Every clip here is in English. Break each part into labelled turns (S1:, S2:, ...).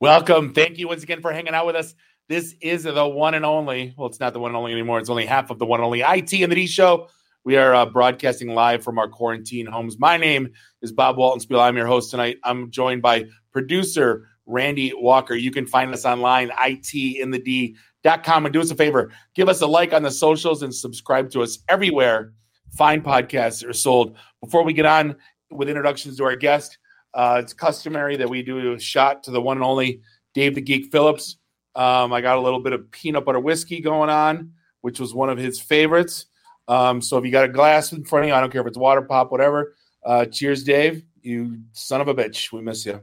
S1: Welcome. Thank you once again for hanging out with us. This is the one and only. Well, it's not the one and only anymore. It's only half of the one and only IT in the D show. We are uh, broadcasting live from our quarantine homes. My name is Bob Waltenspiel. I'm your host tonight. I'm joined by producer Randy Walker. You can find us online, itinthed.com. And do us a favor, give us a like on the socials and subscribe to us everywhere. Fine podcasts are sold. Before we get on with introductions to our guest, uh, it's customary that we do a shot to the one and only Dave the Geek Phillips. Um, I got a little bit of peanut butter whiskey going on, which was one of his favorites. Um, so if you got a glass in front of you, I don't care if it's water pop, whatever. Uh, cheers, Dave. You son of a bitch. We miss you.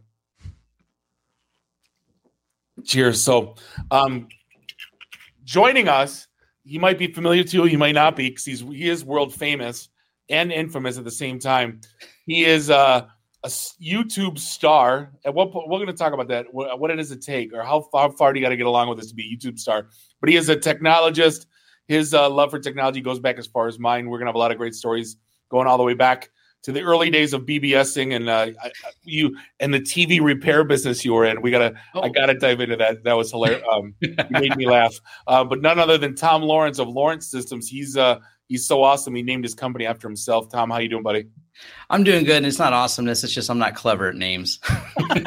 S1: Cheers. So, um, joining us, he might be familiar to you, he might not be, because he's he is world famous and infamous at the same time. He is uh, a YouTube star. At what point we're going to talk about that? What, what does it take, or how far, far do you got to get along with this to be a YouTube star? But he is a technologist. His uh, love for technology goes back as far as mine. We're going to have a lot of great stories going all the way back to the early days of BBSing and uh, you and the TV repair business you were in. We gotta, oh. I gotta dive into that. That was hilarious. Um, made me laugh. Uh, but none other than Tom Lawrence of Lawrence Systems. He's uh, he's so awesome. He named his company after himself. Tom, how you doing, buddy?
S2: I'm doing good. And it's not awesomeness. It's just I'm not clever at names.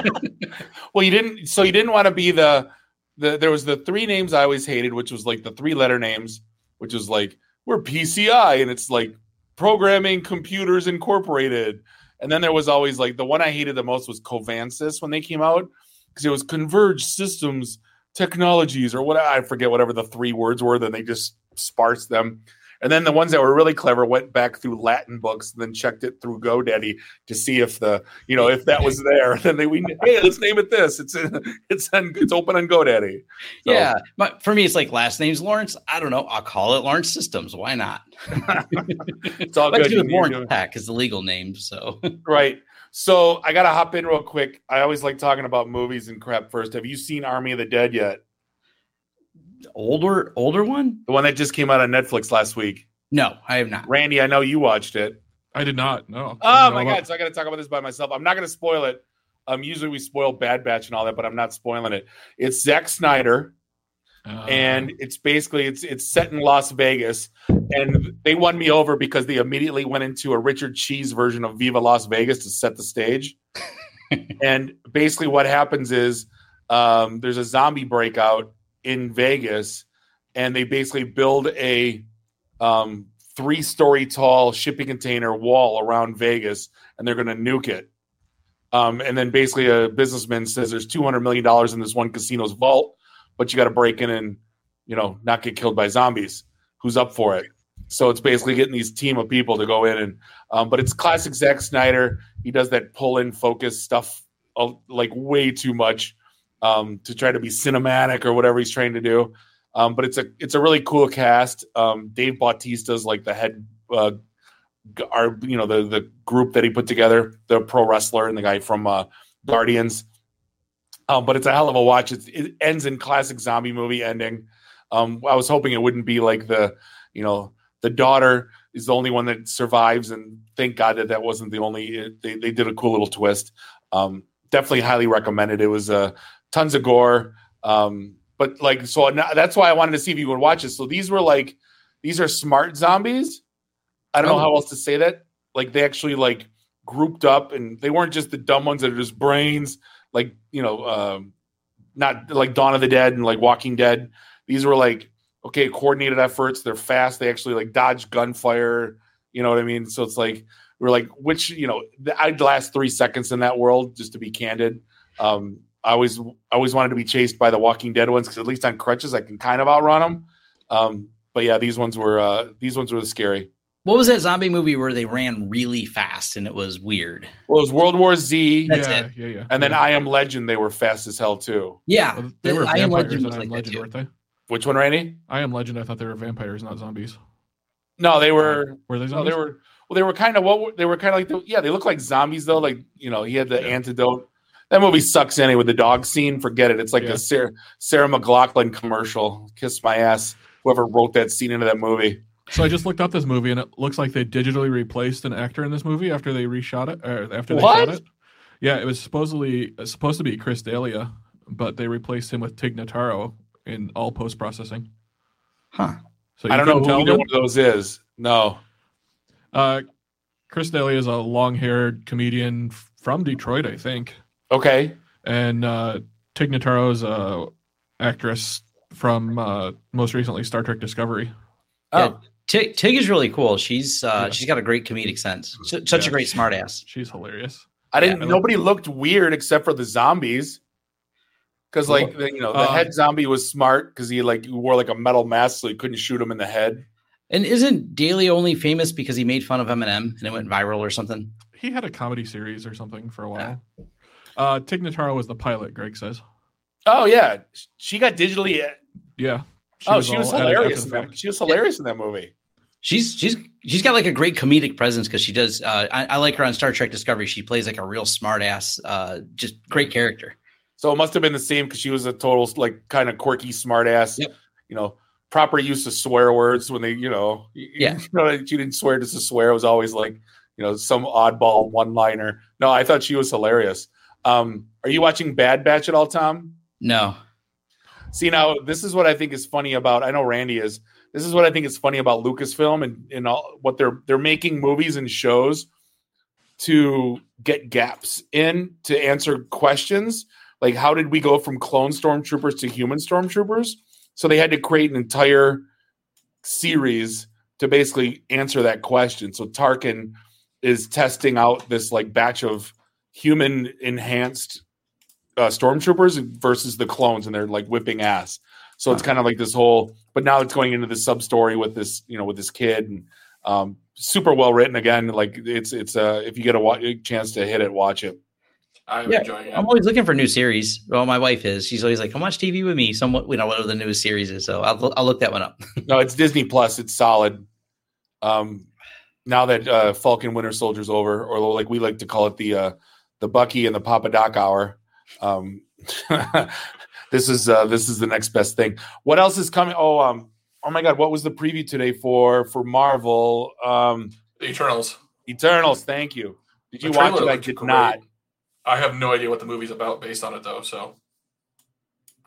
S1: well, you didn't. So you didn't want to be the the. There was the three names I always hated, which was like the three letter names, which was like we're PCI, and it's like Programming Computers Incorporated. And then there was always like the one I hated the most was Covansys when they came out because it was Converged Systems Technologies or what I forget whatever the three words were. Then they just sparsed them. And then the ones that mm-hmm. were really clever went back through Latin books and then checked it through GoDaddy to see if the you know if that was there. then they we hey let's name it this. It's it's on, it's open on GoDaddy.
S2: So. Yeah, but for me it's like last name's Lawrence. I don't know. I'll call it Lawrence Systems. Why not? it's all good. Do Lawrence Pack is the legal name. So
S1: right. So I gotta hop in real quick. I always like talking about movies and crap first. Have you seen Army of the Dead yet?
S2: Older older one?
S1: The one that just came out on Netflix last week.
S2: No, I have not.
S1: Randy, I know you watched it.
S3: I did not. No.
S1: Oh my god! So I got to talk about this by myself. I'm not going to spoil it. Um, usually we spoil Bad Batch and all that, but I'm not spoiling it. It's Zack Snyder, uh, and it's basically it's it's set in Las Vegas, and they won me over because they immediately went into a Richard Cheese version of Viva Las Vegas to set the stage. and basically, what happens is um, there's a zombie breakout, in Vegas, and they basically build a um, three story tall shipping container wall around Vegas, and they're going to nuke it. Um, and then basically, a businessman says there's 200 million dollars in this one casino's vault, but you got to break in and you know not get killed by zombies. Who's up for it? So it's basically getting these team of people to go in and, um, but it's classic Zack Snyder. He does that pull in focus stuff uh, like way too much um, to try to be cinematic or whatever he's trying to do. Um, but it's a it's a really cool cast. Um, Dave Bautista's like the head, uh, our you know the the group that he put together, the pro wrestler and the guy from uh, Guardians. Um, but it's a hell of a watch. It's, it ends in classic zombie movie ending. Um, I was hoping it wouldn't be like the you know the daughter is the only one that survives, and thank God that that wasn't the only. They they did a cool little twist. Um, definitely highly recommended. It was a tons of gore. Um, but like, so that's why I wanted to see if you would watch it. So these were like, these are smart zombies. I don't oh. know how else to say that. Like they actually like grouped up and they weren't just the dumb ones that are just brains, like, you know, um, not like Dawn of the Dead and like Walking Dead. These were like, okay, coordinated efforts. They're fast. They actually like dodge gunfire. You know what I mean? So it's like, we're like, which, you know, I'd last three seconds in that world just to be candid. Um, I always I always wanted to be chased by the Walking Dead ones because at least on crutches I can kind of outrun them. Um, but yeah, these ones were uh, these ones were scary.
S2: What was that zombie movie where they ran really fast and it was weird?
S1: Well, it was World War Z.
S2: That's yeah, it.
S1: Yeah, yeah. And then I Am Legend, they were fast as hell too.
S2: Yeah,
S3: well, they were I Am Legend, was like Legend, weren't they?
S1: Which one, Randy?
S3: I Am Legend. I thought they were vampires, not zombies.
S1: No, they were.
S3: Uh, were they zombies?
S1: No, they were. Well, they were kind of what they were kind of like. The, yeah, they look like zombies though. Like you know, he had the yeah. antidote that movie sucks anyway. With the dog scene, forget it. It's like yeah. a Sarah, Sarah McLachlan commercial. Kiss my ass. Whoever wrote that scene into that movie.
S3: So I just looked up this movie, and it looks like they digitally replaced an actor in this movie after they reshot it. Or after they
S1: what?
S3: shot it. Yeah, it was supposedly supposed to be Chris D'Elia, but they replaced him with Tig Notaro in all post processing.
S2: Huh.
S1: So I don't know who one of those is. No.
S3: Uh, Chris D'Elia is a long-haired comedian from Detroit, I think.
S1: Okay.
S3: And uh, Tig Notaro is a actress from uh, most recently Star Trek Discovery.
S2: Oh. Yeah, Tig, Tig is really cool. She's uh, yeah. she's got a great comedic sense. Such yeah. a great smartass.
S3: She's hilarious.
S1: I didn't. Yeah, nobody looked weird except for the zombies. Because like the, you know, the uh, head zombie was smart because he like wore like a metal mask so he couldn't shoot him in the head.
S2: And isn't D'Elia only famous because he made fun of Eminem and it went viral or something?
S3: He had a comedy series or something for a while. Yeah. Uh, Tig Notaro was the pilot. Greg says.
S1: Oh yeah, she got digitally. Uh,
S3: yeah.
S1: She oh, was she was hilarious. In that. She was hilarious in that movie.
S2: She's she's she's got like a great comedic presence because she does. Uh, I, I, like her on Star Trek Discovery. She plays like a real smart ass, uh, just great character.
S1: So it must have been the same because she was a total like kind of quirky smart ass.
S2: Yep.
S1: You know, proper use of swear words when they, you know,
S2: yeah,
S1: you know, she didn't swear just to swear. It was always like, you know, some oddball one liner. No, I thought she was hilarious. Um, are you watching Bad Batch at all, Tom?
S2: No.
S1: See now, this is what I think is funny about. I know Randy is. This is what I think is funny about Lucasfilm and and all what they're they're making movies and shows to get gaps in to answer questions. Like, how did we go from clone stormtroopers to human stormtroopers? So they had to create an entire series to basically answer that question. So Tarkin is testing out this like batch of human enhanced uh, stormtroopers versus the clones, and they're like whipping ass. So it's kind of like this whole, but now it's going into the sub story with this, you know, with this kid, and um, super well written. Again, like it's it's uh, if you get a, wa- a chance to hit it, watch it.
S4: I'm yeah, enjoying it.
S2: I'm always looking for new series. Well, my wife is. She's always like, "Come watch TV with me." Somewhat, you know, whatever the newest series is. So I'll I'll look that one up.
S1: no, it's Disney Plus. It's solid. Um, now that uh, Falcon Winter Soldier's over, or like we like to call it the uh, the Bucky and the Papa Doc hour. Um, this is uh, this is the next best thing. What else is coming? Oh, um, oh my God, what was the preview today for for Marvel? Um,
S4: Eternals.
S1: Eternals. Thank you. Did you watch it? I did great. not.
S4: I have no idea what the movie's about based on it though, so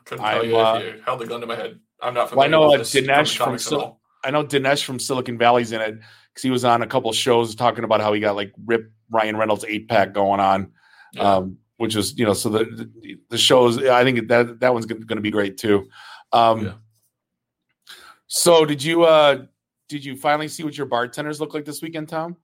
S4: couldn't tell I'm, you uh, if you held the gun to my head. I'm not familiar.
S1: Well, I know
S4: with
S1: Dinesh from, Sil- I know Dinesh from Silicon Valley's in it because he was on a couple shows talking about how he got like Rip Ryan Reynolds eight pack going on, yeah. um, which is you know so the the, the shows. I think that that one's going to be great too. Um, yeah. So did you uh did you finally see what your bartenders look like this weekend, Tom?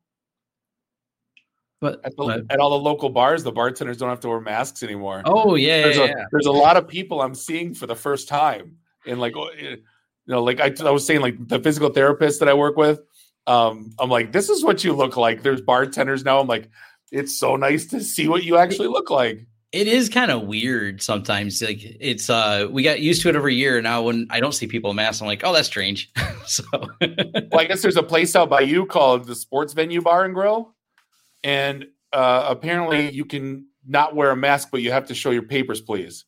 S2: But
S1: at, the, at, all the local bars, the bartenders don't have to wear masks anymore.
S2: Oh yeah,
S1: there's
S2: yeah,
S1: a
S2: yeah.
S1: there's a lot of people I'm seeing for the first time, and like oh, you know, like I, I was saying, like the physical therapist that I work with, um, I'm like, this is what you look like. There's bartenders now. I'm like, it's so nice to see what you actually look like.
S2: It is kind of weird sometimes. Like it's uh we got used to it every year. Now when I don't see people in masks, I'm like, oh, that's strange. so
S1: well, I guess there's a place out by you called the Sports Venue Bar and Grill and uh, apparently you can not wear a mask, but you have to show your papers, please.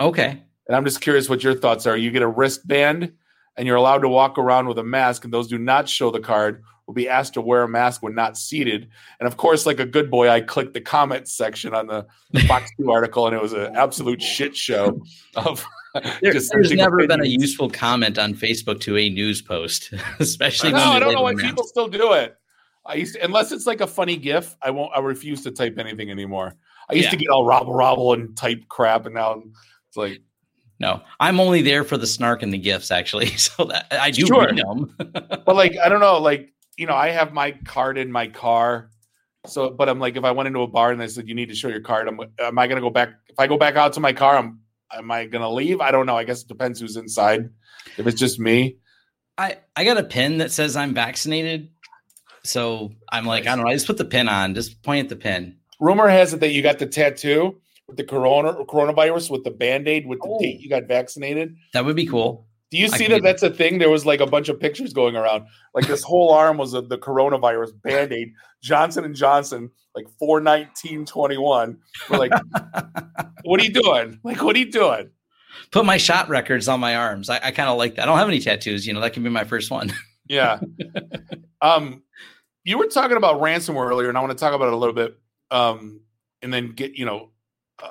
S2: Okay.
S1: And I'm just curious what your thoughts are. You get a wristband, and you're allowed to walk around with a mask, and those do not show the card will be asked to wear a mask when not seated. And of course, like a good boy, I clicked the comments section on the Fox 2 article, and it was an absolute shit show of.
S2: There, there's never opinions. been a useful comment on Facebook to a news post, especially.
S1: No, I don't know why people still do it. I used to, unless it's like a funny GIF, I won't. I refuse to type anything anymore. I used yeah. to get all robble robble and type crap, and now it's like.
S2: No, I'm only there for the snark and the gifts, actually. So that I do
S1: sure.
S2: read them.
S1: but like, I don't know, like you know, I have my card in my car. So, but I'm like, if I went into a bar and they said you need to show your card, I'm, am I going to go back? If I go back out to my car, I'm, am I going to leave? I don't know. I guess it depends who's inside. If it's just me,
S2: I I got a pin that says I'm vaccinated, so I'm like, I don't know. I just put the pin on. Just point at the pin.
S1: Rumor has it that you got the tattoo with the corona coronavirus with the band aid with the oh. date you got vaccinated.
S2: That would be cool.
S1: Do you see that? That's a thing. There was like a bunch of pictures going around. Like this whole arm was of the coronavirus band aid. Johnson and Johnson, like four nineteen twenty one. We're like, what are you doing? Like, what are you doing?
S2: Put my shot records on my arms. I, I kind of like that. I don't have any tattoos. You know, that can be my first one.
S1: yeah. Um, you were talking about ransomware earlier, and I want to talk about it a little bit. Um, and then get you know, uh,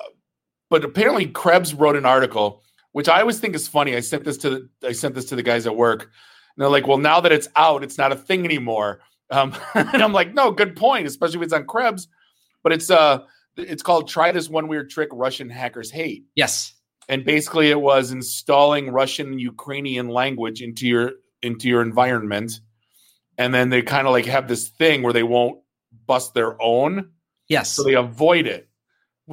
S1: but apparently Krebs wrote an article, which I always think is funny. I sent this to the I sent this to the guys at work, and they're like, "Well, now that it's out, it's not a thing anymore." Um, and I'm like, "No, good point, especially if it's on Krebs." But it's uh, it's called "Try This One Weird Trick Russian Hackers Hate."
S2: Yes,
S1: and basically it was installing Russian Ukrainian language into your into your environment, and then they kind of like have this thing where they won't bust their own.
S2: Yes,
S1: so they avoid it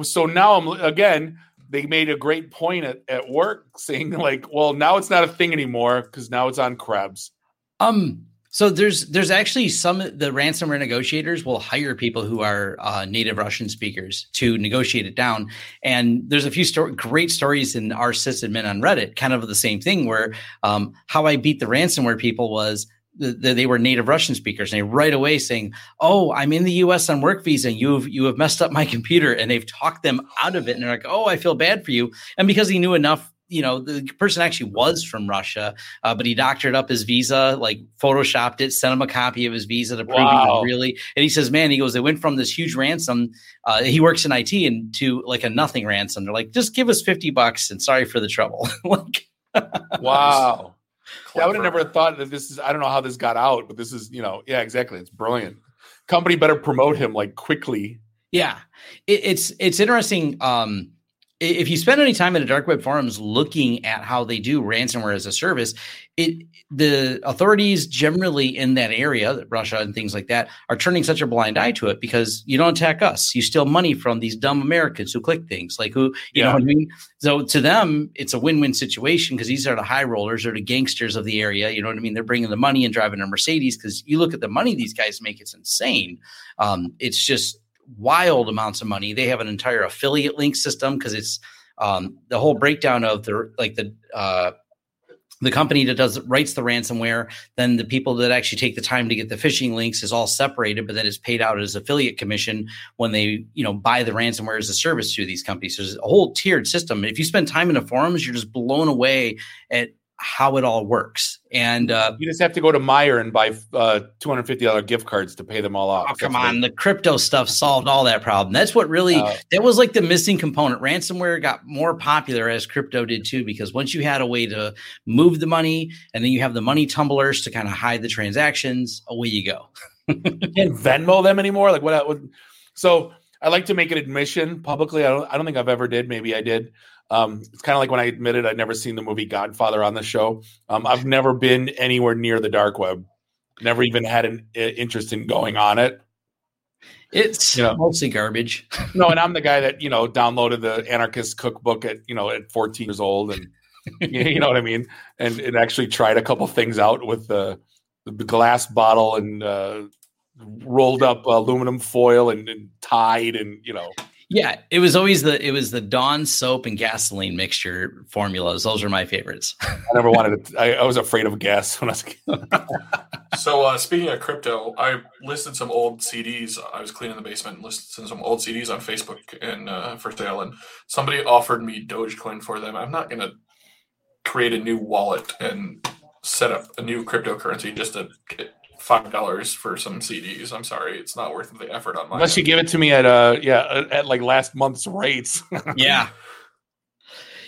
S1: so now I'm again, they made a great point at, at work saying like, well, now it's not a thing anymore because now it's on Krebs.
S2: Um, so there's there's actually some the ransomware negotiators will hire people who are uh, native Russian speakers to negotiate it down. And there's a few sto- great stories in r/sysadmin on Reddit, kind of the same thing. Where um, how I beat the ransomware people was the, they were native Russian speakers, and they right away saying, "Oh, I'm in the U.S. on work visa, and you've you have messed up my computer," and they've talked them out of it, and they're like, "Oh, I feel bad for you," and because he knew enough. You know, the person actually was from Russia, uh, but he doctored up his visa, like photoshopped it, sent him a copy of his visa to prove wow. he was really. And he says, "Man, he goes, they went from this huge ransom. Uh, he works in IT, and to like a nothing ransom. They're like, just give us fifty bucks, and sorry for the trouble." like,
S1: wow. I would have never thought that this is. I don't know how this got out, but this is, you know, yeah, exactly. It's brilliant. Company better promote him like quickly.
S2: Yeah, it, it's it's interesting. Um, if you spend any time in the dark web forums looking at how they do ransomware as a service, it the authorities generally in that area, Russia and things like that, are turning such a blind eye to it because you don't attack us. You steal money from these dumb Americans who click things, like who you yeah. know what I mean. So to them, it's a win-win situation because these are the high rollers or the gangsters of the area. You know what I mean? They're bringing the money and driving a Mercedes because you look at the money these guys make; it's insane. Um, it's just wild amounts of money. They have an entire affiliate link system because it's um, the whole breakdown of the like the uh, the company that does writes the ransomware, then the people that actually take the time to get the phishing links is all separated, but then it's paid out as affiliate commission when they you know buy the ransomware as a service to these companies. So there's a whole tiered system. If you spend time in the forums, you're just blown away at how it all works. And uh,
S1: you just have to go to Meijer and buy uh, two hundred fifty dollars gift cards to pay them all off.
S2: Oh, come on, the crypto stuff solved all that problem. That's what really uh, that was like the missing component. Ransomware got more popular as crypto did too, because once you had a way to move the money, and then you have the money tumblers to kind of hide the transactions, away you go.
S1: you can't Venmo them anymore. Like what? what so I like to make an admission publicly. I don't. I don't think I've ever did. Maybe I did. Um, it's kind of like when I admitted I'd never seen the movie Godfather on the show. Um, I've never been anywhere near the dark web. Never even had an uh, interest in going on it.
S2: It's you know, mostly garbage.
S1: no, and I'm the guy that you know downloaded the anarchist cookbook at you know at 14 years old, and you know what I mean, and it actually tried a couple things out with the the glass bottle and uh, rolled up aluminum foil and, and tied and you know
S2: yeah, it was always the it was the Dawn soap and gasoline mixture formulas. Those are my favorites.
S1: I never wanted to. I, I was afraid of gas when I
S4: was. so uh, speaking of crypto, I listed some old CDs. I was cleaning the basement and listed some old CDs on Facebook and uh, for sale, and somebody offered me Dogecoin for them. I'm not gonna create a new wallet and set up a new cryptocurrency just to get five dollars for some CDs. I'm sorry, it's not worth the effort on my.
S1: Unless end. you give it to me at uh yeah at like last month's rates.
S2: yeah,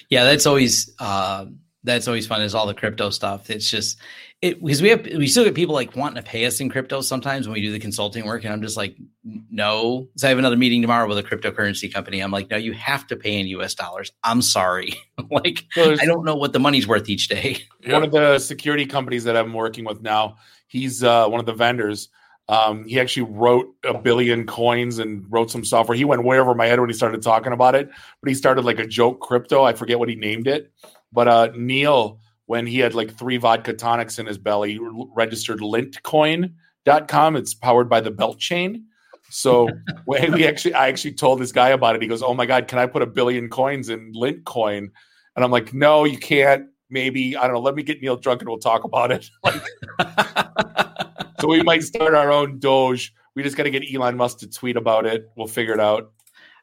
S2: yeah, that's always uh that's always fun. Is all the crypto stuff. It's just it because we have we still get people like wanting to pay us in crypto sometimes when we do the consulting work, and I'm just like, no. So I have another meeting tomorrow with a cryptocurrency company. I'm like, no, you have to pay in U.S. dollars. I'm sorry, like I don't know what the money's worth each day.
S1: One of the security companies that I'm working with now He's uh, one of the vendors. Um, he actually wrote a billion coins and wrote some software. He went way over my head when he started talking about it, but he started like a joke crypto. I forget what he named it. But uh, Neil, when he had like three vodka tonics in his belly, registered lintcoin.com. It's powered by the belt chain. So when we actually, I actually told this guy about it. He goes, "Oh my god, can I put a billion coins in Lintcoin?" And I'm like, "No, you can't maybe I don't know. Let me get Neil drunk and we'll talk about it. so we might start our own Doge. We just got to get Elon Musk to tweet about it. We'll figure it out.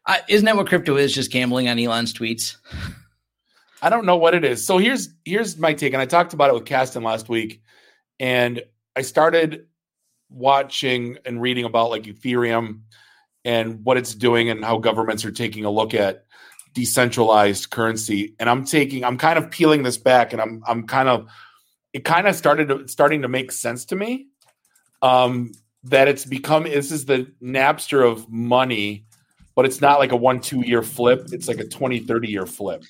S2: Uh, isn't that what crypto is? Just gambling on Elon's tweets.
S1: I don't know what it is. So here's here's my take, and I talked about it with Caston last week, and I started watching and reading about like Ethereum and what it's doing and how governments are taking a look at decentralized currency, and I'm taking, I'm kind of peeling this back, and I'm, I'm kind of, it kind of started to, starting to make sense to me. Um, that it's become this is the Napster of money, but it's not like a one, two year flip. It's like a 20, 30 year flip.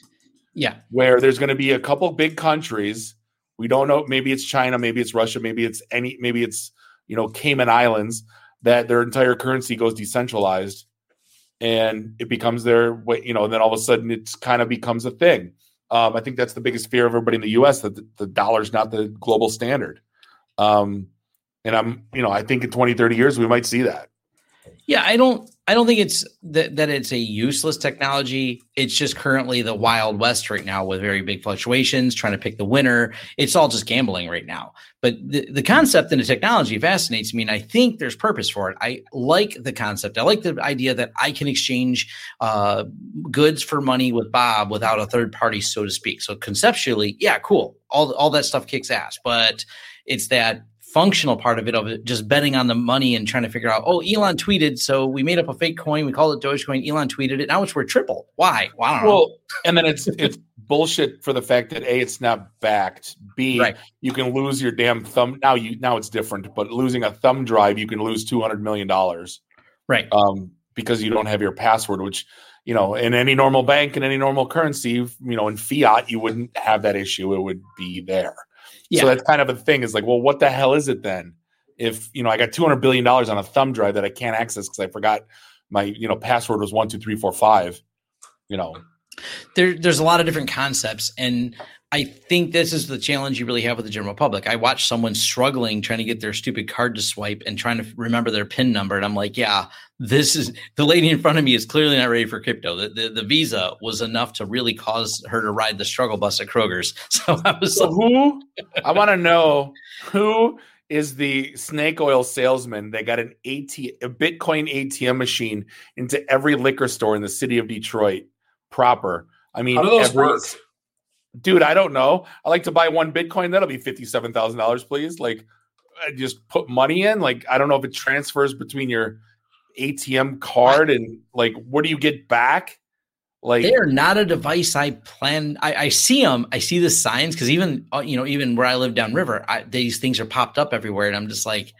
S2: Yeah.
S1: Where there's going to be a couple big countries. We don't know. Maybe it's China. Maybe it's Russia. Maybe it's any. Maybe it's you know Cayman Islands that their entire currency goes decentralized, and it becomes their way, you know. And then all of a sudden, it kind of becomes a thing. Um, I think that's the biggest fear of everybody in the U.S. that the, the dollar's not the global standard. Um, and I'm you know I think in 20, 30 years we might see that.
S2: Yeah, I don't I don't think it's that, that it's a useless technology. It's just currently the wild west right now with very big fluctuations, trying to pick the winner. It's all just gambling right now. But the, the concept and the technology fascinates me, and I think there's purpose for it. I like the concept. I like the idea that I can exchange uh, goods for money with Bob without a third party, so to speak. So conceptually, yeah, cool. All all that stuff kicks ass, but it's that functional part of it of it just betting on the money and trying to figure out oh elon tweeted so we made up a fake coin we called it dogecoin elon tweeted it now it's worth triple why? Well,
S1: well and then it's it's bullshit for the fact that a it's not backed b right. you can lose your damn thumb now you now it's different but losing a thumb drive you can lose 200 million dollars.
S2: Right.
S1: Um because you don't have your password which you know in any normal bank in any normal currency you know in fiat you wouldn't have that issue it would be there yeah. So that's kind of a thing. Is like, well, what the hell is it then? If you know, I got two hundred billion dollars on a thumb drive that I can't access because I forgot my you know password was one two three four five. You know,
S2: there there's a lot of different concepts, and I think this is the challenge you really have with the general public. I watch someone struggling trying to get their stupid card to swipe and trying to remember their PIN number, and I'm like, yeah, this is the lady in front of me is clearly not ready for crypto. The, the, the Visa was enough to really cause her to ride the struggle bus at Kroger's. So I was
S1: so like, who I want to know who is the snake oil salesman that got an AT a Bitcoin ATM machine into every liquor store in the city of Detroit proper. I mean,
S4: how do those every, work?
S1: Dude, I don't know. I like to buy one Bitcoin. That'll be fifty-seven thousand dollars, please. Like, I just put money in. Like, I don't know if it transfers between your ATM card and like what do you get back? Like
S2: they are not a device I plan. I, I see them. I see the signs because even uh, you know even where I live downriver, I, these things are popped up everywhere, and I'm just like,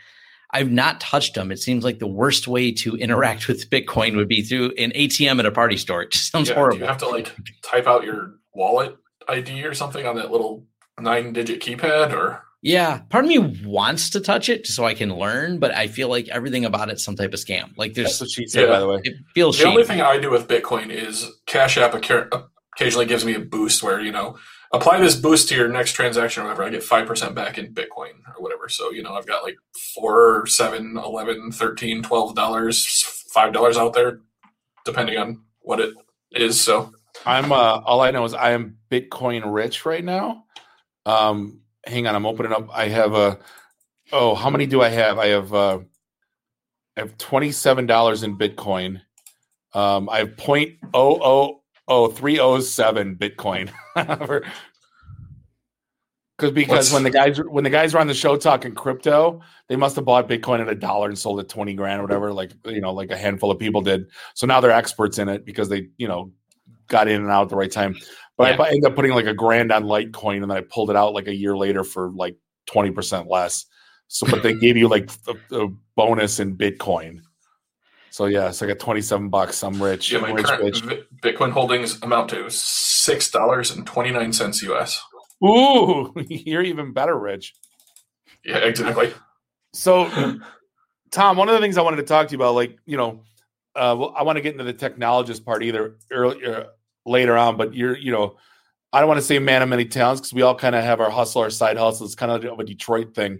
S2: I've not touched them. It seems like the worst way to interact with Bitcoin would be through an ATM at a party store. It just sounds yeah, horrible.
S4: you have to like type out your wallet ID or something on that little nine digit keypad or
S2: yeah, part of me wants to touch it so I can learn, but I feel like everything about it's some type of scam. Like there's
S1: That's what she said, yeah. by the way.
S2: It feels
S4: the shame. only thing I do with Bitcoin is Cash App occasionally gives me a boost where you know apply this boost to your next transaction or whatever. I get five percent back in Bitcoin or whatever. So you know I've got like four, seven, eleven, thirteen, twelve dollars, five dollars out there, depending on what it is. So
S1: I'm uh all I know is I am Bitcoin rich right now. Um hang on, I'm opening up. I have a oh, how many do I have? I have uh I have twenty seven dollars in Bitcoin. Um, I have point oh oh oh three oh seven Bitcoin. Because because What's... when the guys when the guys were on the show talking crypto, they must have bought Bitcoin at a dollar and sold it twenty grand or whatever, like you know, like a handful of people did. So now they're experts in it because they you know got in and out at the right time. But yeah. I ended up putting like a grand on Litecoin, and then I pulled it out like a year later for like twenty percent less. So, but they gave you like a, a, bonus in Bitcoin. So yeah, so I got twenty seven bucks. I'm rich.
S4: Yeah, my
S1: rich,
S4: current. Bitcoin holdings amount to six dollars and twenty nine cents US.
S1: Ooh, you're even better, Rich.
S4: Yeah, exactly.
S1: So, Tom, one of the things I wanted to talk to you about, like you know, uh, well, I want to get into the technologist part either earlier later on, but you're, you know, I don't want to say man of many talents because we all kind of have our hustle, our side hustle. It's kind of a Detroit thing.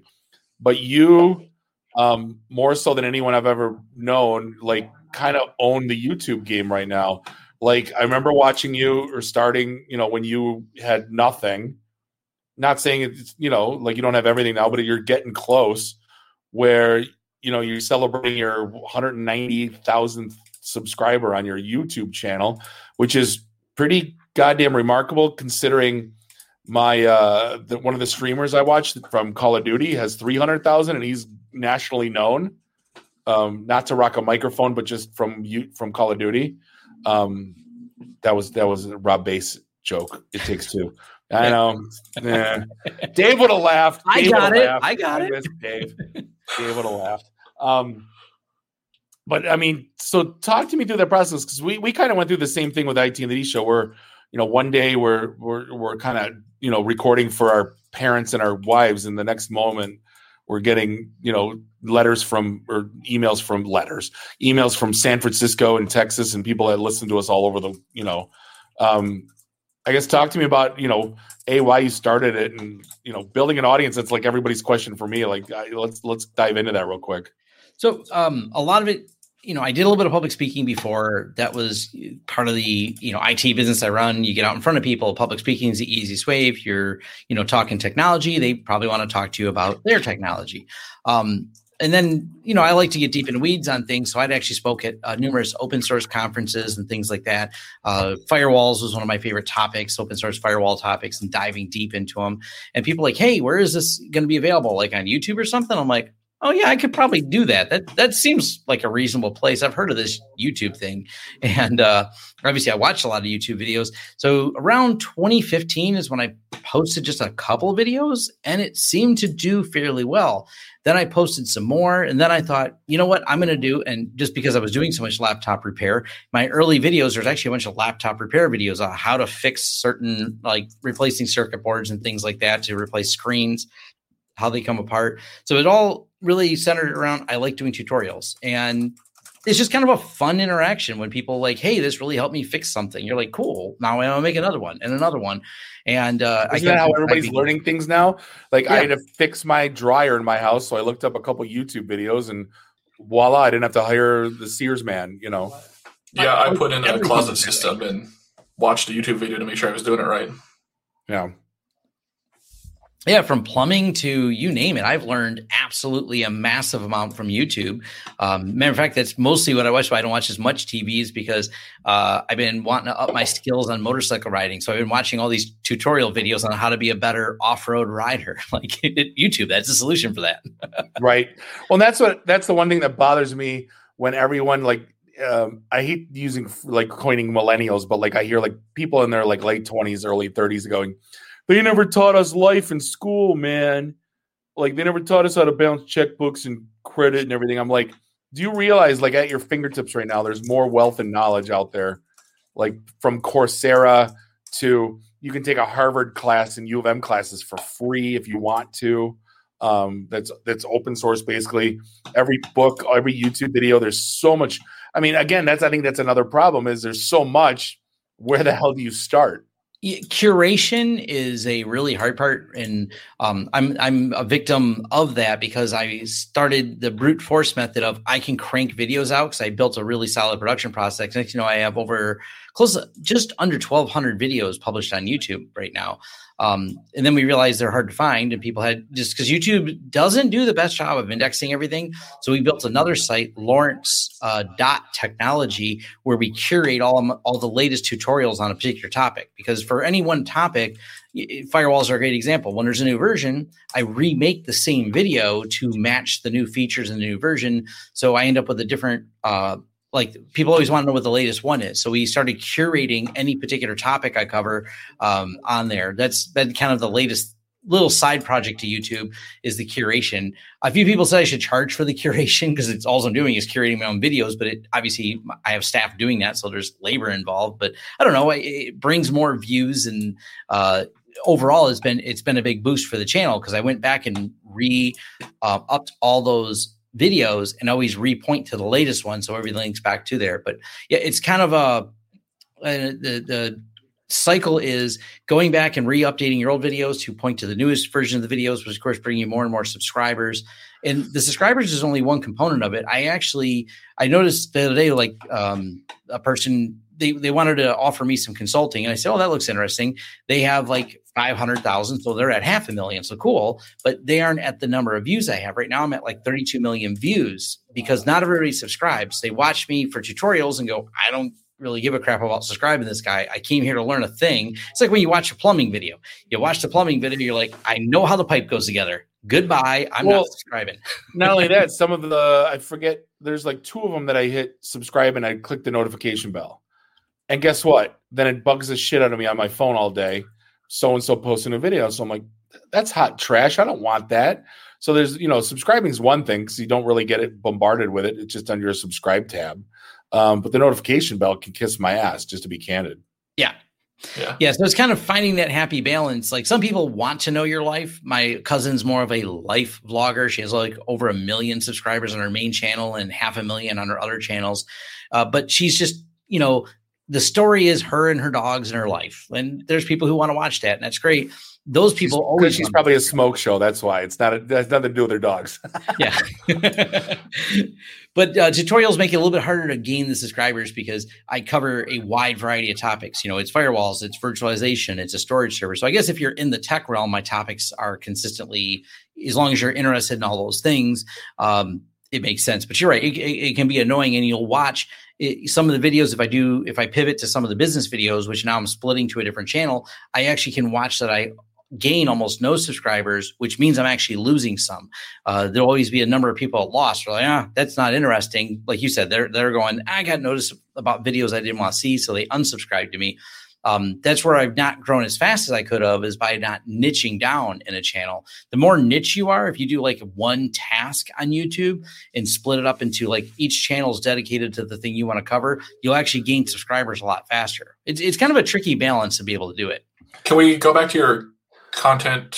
S1: But you, um, more so than anyone I've ever known, like kind of own the YouTube game right now. Like I remember watching you or starting, you know, when you had nothing. Not saying it's, you know, like you don't have everything now, but you're getting close where, you know, you're celebrating your 190,000th subscriber on your YouTube channel, which is pretty goddamn remarkable considering my uh the, one of the streamers I watched from Call of Duty has 300,000 and he's nationally known um not to rock a microphone but just from you from Call of Duty um that was that was a Rob Base joke. It takes two. I know. Yeah. Dave would have laughed.
S2: I got it. I got it.
S1: Dave. Dave would have laughed. Um, but I mean, so talk to me through that process because we we kind of went through the same thing with IT in the D show where you know one day we're we're we're kind of you know recording for our parents and our wives, and the next moment we're getting you know letters from or emails from letters emails from San Francisco and Texas and people that listen to us all over the you know. Um, I guess talk to me about you know a why you started it and you know building an audience. That's like everybody's question for me. Like I, let's let's dive into that real quick.
S2: So um, a lot of it, you know, I did a little bit of public speaking before. That was part of the you know IT business I run. You get out in front of people. Public speaking is the easiest way. If you're you know talking technology, they probably want to talk to you about their technology. Um, and then you know I like to get deep in weeds on things, so I'd actually spoke at uh, numerous open source conferences and things like that. Uh, firewalls was one of my favorite topics, open source firewall topics, and diving deep into them. And people like, hey, where is this going to be available? Like on YouTube or something? I'm like, oh yeah, I could probably do that. That that seems like a reasonable place. I've heard of this YouTube thing, and uh, obviously I watched a lot of YouTube videos. So around 2015 is when I posted just a couple videos, and it seemed to do fairly well. Then I posted some more, and then I thought, you know what, I'm going to do. And just because I was doing so much laptop repair, my early videos there's actually a bunch of laptop repair videos on how to fix certain like replacing circuit boards and things like that to replace screens how they come apart. So it all really centered around I like doing tutorials and it's just kind of a fun interaction when people like, hey, this really helped me fix something. You're like, cool. Now I'm gonna make another one and another one. And uh,
S1: Isn't
S2: I
S1: that how everybody's learning things now? Like I had to fix my dryer in my house, so I looked up a couple YouTube videos, and voila, I didn't have to hire the Sears man. You know,
S4: Yeah, I put in a closet system and watched a YouTube video to make sure I was doing it right.
S1: yeah.
S2: Yeah, from plumbing to you name it, I've learned absolutely a massive amount from YouTube. Um, matter of fact, that's mostly what I watch. Why I don't watch as much TV is because uh, I've been wanting to up my skills on motorcycle riding. So I've been watching all these tutorial videos on how to be a better off-road rider. Like YouTube, that's the solution for that.
S1: right. Well, that's what that's the one thing that bothers me when everyone like um, I hate using like coining millennials, but like I hear like people in their like late twenties, early thirties going, "They never taught us life in school, man. Like they never taught us how to balance checkbooks and credit and everything." I'm like, do you realize like at your fingertips right now, there's more wealth and knowledge out there, like from Coursera to you can take a Harvard class and U of M classes for free if you want to. Um, that's that's open source basically. Every book every youtube video there's so much. I mean again that's i think that's another problem is there's so much. Where the hell do you start
S2: curation is a really hard part and um, i'm i'm a victim of that because i started the brute force method of i can crank videos out because i built a really solid production process. Next you know i have over close just under 1200 videos published on youtube right now. Um, and then we realized they're hard to find and people had just because youtube doesn't do the best job of indexing everything so we built another site lawrence uh, dot technology where we curate all all the latest tutorials on a particular topic because for any one topic firewalls are a great example. When there's a new version i remake the same video to match the new features in the new version. So i end up with a different uh, like people always want to know what the latest one is. So we started curating any particular topic i cover um, on there. That's been kind of the latest little side project to youtube is the curation a few people said I should charge for the curation because it's all I'm doing is curating my own videos, but it obviously I have staff doing that, so there's labor involved. But I don't know, it, it brings more views and uh, overall it's been it's been a big boost for the channel because I went back and re uh, upped all those videos and always repoint to the latest one, so everything links back to there. But yeah, it's kind of a uh, the the cycle is going back and re-updating your old videos to point to the newest version of the videos, which of course bring you more and more subscribers. And the subscribers is only one component of it. I actually I noticed the other day, like um, a person they they wanted to offer me some consulting, and I said, "Oh, that looks interesting." They have like five hundred thousand, so they're at half a million, so cool. But they aren't at the number of views I have right now. I'm at like thirty-two million views because not everybody subscribes. They watch me for tutorials and go, "I don't." Really give a crap about subscribing to this guy. I came here to learn a thing. It's like when you watch a plumbing video. You watch the plumbing video, you're like, I know how the pipe goes together. Goodbye. I'm
S1: Well,
S2: not subscribing.
S1: not only that some of the i forget there's like two of them that i hit subscribe and i click the notification bell And guess what? Then it bugs the shit out of me on my phone all day. So and so posting a video. So I'm like, that's hot trash. I don't want that. So there's, you know, subscribing is one thing because you don't really get it bombarded with it. It's just under your subscribe tab. Um, but the notification bell can kiss my ass, just to be candid.
S2: Yeah. Yeah. yeah. So it's kind of finding that happy balance. Like some people want to know your life. My cousin's more of a life vlogger. She has like over a million subscribers on her main channel and half a million on her other channels. Uh, but she's just, you know, the story is her and her dogs and her life. And there's people who want to watch that, and that's great those people
S1: she's,
S2: always
S1: she's probably a smoke show that's why. It's not a, it has nothing to do with their dogs.
S2: Yeah. But uh, tutorials make it a little bit harder to gain the subscribers because i cover a wide variety of topics. You know it's firewalls it's virtualization it's a storage server. So i guess if you're in the tech realm my topics are consistently as long as you're interested in all those things um, it makes sense. But you're right it, it, it can be annoying and you'll watch it, some of the videos if i do if i pivot to some of the business videos which now i'm splitting to a different channel i actually can watch that i gain almost no subscribers, which means I'm actually losing some. Uh, there'll always be a number of people at loss. They're like, ah, that's not interesting. Like you said, they're they're going. I got notice about videos I didn't want to see, so they unsubscribed to me. Um, that's where I've not grown as fast as I could have is by not niching down in a channel. The more niche you are, if you do like one task on YouTube and split it up into like each channel is dedicated to the thing you want to cover, you'll actually gain subscribers a lot faster. It's, it's kind of a tricky balance to be able to do it.
S4: Can we go back to your content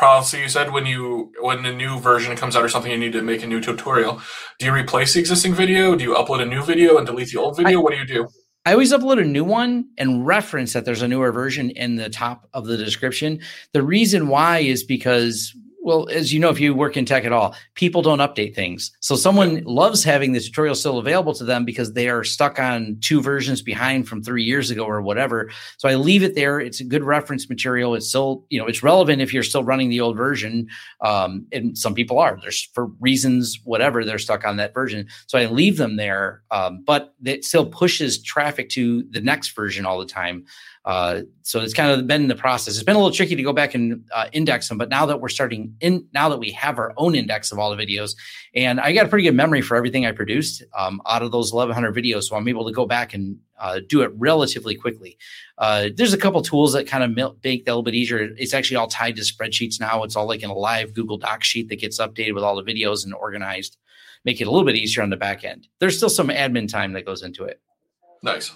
S4: policy you said when you when a new version comes out or something you need to make a new tutorial. Do you replace the existing video? Do you upload a new video and delete the old video? I, what do you do?
S2: I always upload a new one and reference that there's a newer version in the top of the description. The reason why is because well, as you know, if you work in tech at all, people don't update things. So someone loves having the tutorial still available to them because they are stuck on two versions behind from three years ago or whatever. So I leave it there. It's a good reference material. It's still, you know, it's relevant if you're still running the old version. Um, and some people are. There's for reasons whatever they're stuck on that version. So I leave them there. Um, but it still pushes traffic to the next version all the time. Uh, so it's kind of been the process. It's been a little tricky to go back and uh, index them, but now that we're starting in, now that we have our own index of all the videos, and I got a pretty good memory for everything I produced um, out of those 1,100 videos, so I'm able to go back and uh, do it relatively quickly. Uh, there's a couple tools that kind of make that a little bit easier. It's actually all tied to spreadsheets now. It's all like in a live Google Doc sheet that gets updated with all the videos and organized. Make it a little bit easier on the back end. There's still some admin time that goes into it.
S4: Nice.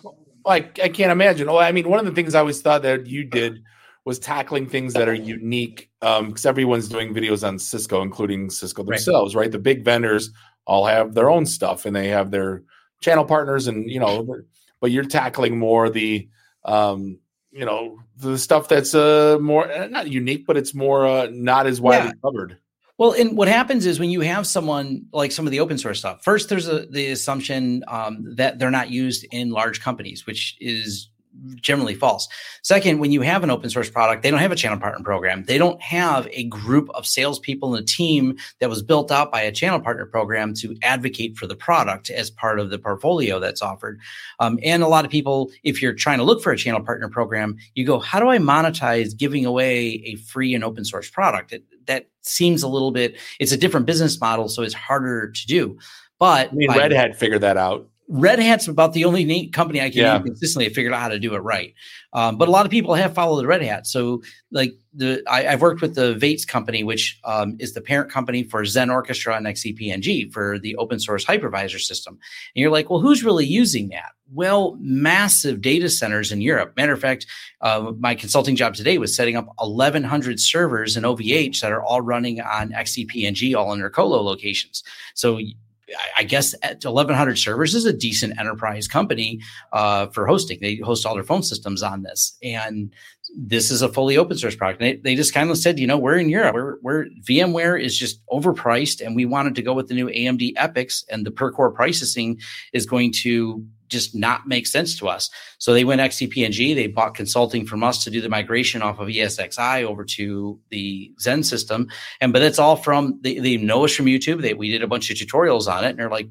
S1: I, I can't imagine. Oh, I mean, one of the things I always thought that you did was tackling things that are unique because um, everyone's doing videos on Cisco, including Cisco themselves, right. right? The big vendors all have their own stuff and they have their channel partners, and you know, but you're tackling more the, um, you know, the stuff that's uh more uh, not unique, but it's more uh, not as widely yeah. covered.
S2: Well, and what happens is when you have someone like some of the open source stuff, first there's a, the assumption um, that they're not used in large companies, which is generally false. Second, when you have an open source product, they don't have a channel partner program. They don't have a group of salespeople and a team that was built out by a channel partner program to advocate for the product as part of the portfolio that's offered. Um, and a lot of people, if you're trying to look for a channel partner program, you go, how do I monetize giving away a free and open source product? It, that seems a little bit it's a different business model so it's harder to do. But
S1: i mean red hat figured that out
S2: red hat's about the only neat company i can yeah. consistently have figured out how to do it right um, but a lot of people have followed the red hat so like the I, have worked with the vates company which um, is the parent company for Xen Orchestra and xcpng for the open source hypervisor system and you're like well who's really using that well, massive data centers in Europe. Matter of fact, uh, my consulting job today was setting up 1,100 servers in OVH that are all running on XCP-ng, all in their colo locations. So I guess at 1,100 servers is a decent enterprise company uh, for hosting. They host all their phone systems on this, and this is a fully open source product. They, they, just kind of said, you know, we're in Europe. We're, we're, VMware is just overpriced, and we wanted to go with the new AMD EPYCs, and the per core processing is going to just not make sense to us. So they went XCP-ng. They bought consulting from us to do the migration off of ESXi over to the Xen system. And but it's all from they, they know us from YouTube. They, we did a bunch of tutorials on it, and they're like,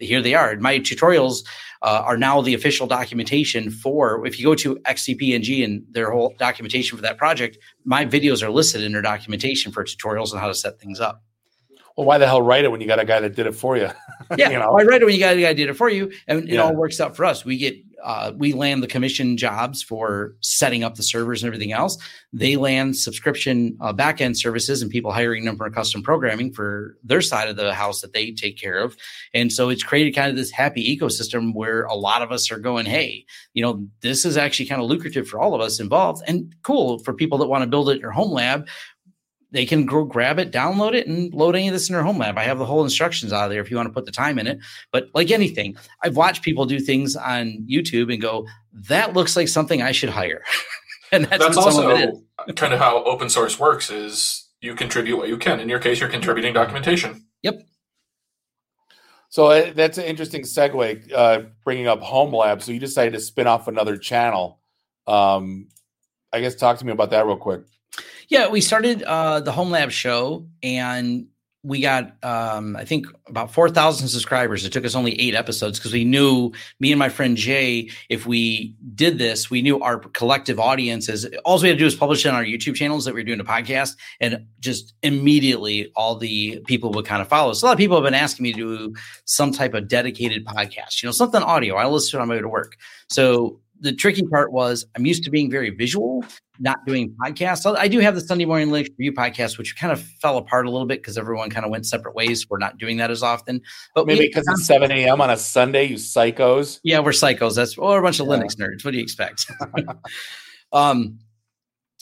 S2: here they are. My tutorials uh, are now the official documentation for. If you go to XCP-ng and their whole documentation for that project, my videos are listed in their documentation for tutorials on how to set things up.
S1: Well, why the hell write it when you got a guy that did it for you?
S2: Yeah,
S1: you know?
S2: why write it when you got a guy that did it for you, and it
S1: Yeah.
S2: all works out for us. We get uh, we land the commission jobs for setting up the servers and everything else. They land subscription uh, back end services and people hiring them for custom programming for their side of the house that they take care of. And so it's created kind of this happy ecosystem where a lot of us are going, hey, you know, this is actually kind of lucrative for all of us involved and cool for people that want to build it in your home lab. They can go grab it, download it, and load any of this in their home lab. I have the whole instructions out of there if you want to put the time in it. But like anything, I've watched people do things on YouTube and go, that looks like something I should hire. and that's,
S4: That's
S2: what some of it is.
S4: also kind of how open source works. Is you contribute what you can. In your case, you're contributing documentation. Yep.
S1: So uh, that's an interesting segue, uh, bringing up Home Lab. So you decided to spin off another channel. Um, I guess talk to me about that real quick.
S2: Yeah, we started uh, the Home Lab show and we got, um, I think, about 4,000 subscribers. It took us only eight episodes because we knew, me and my friend Jay, if we did this, we knew our collective audiences. All we had to do was publish it on our YouTube channels that we were doing a podcast, and just immediately all the people would kind of follow. So a lot of people have been asking me to do some type of dedicated podcast, you know, something audio. I listen to it on my way to work. So the tricky part was I'm used to being very visual, not doing podcasts. I do have the Sunday morning Linux review podcast, which kind of fell apart a little bit because everyone kind of went separate ways. We're not doing that as often, but
S1: Maybe because it's 7 a.m. on a Sunday, you psychos.
S2: yeah, we're psychos. That's or a bunch of
S1: Yeah.
S2: Linux nerds. What do you expect? um,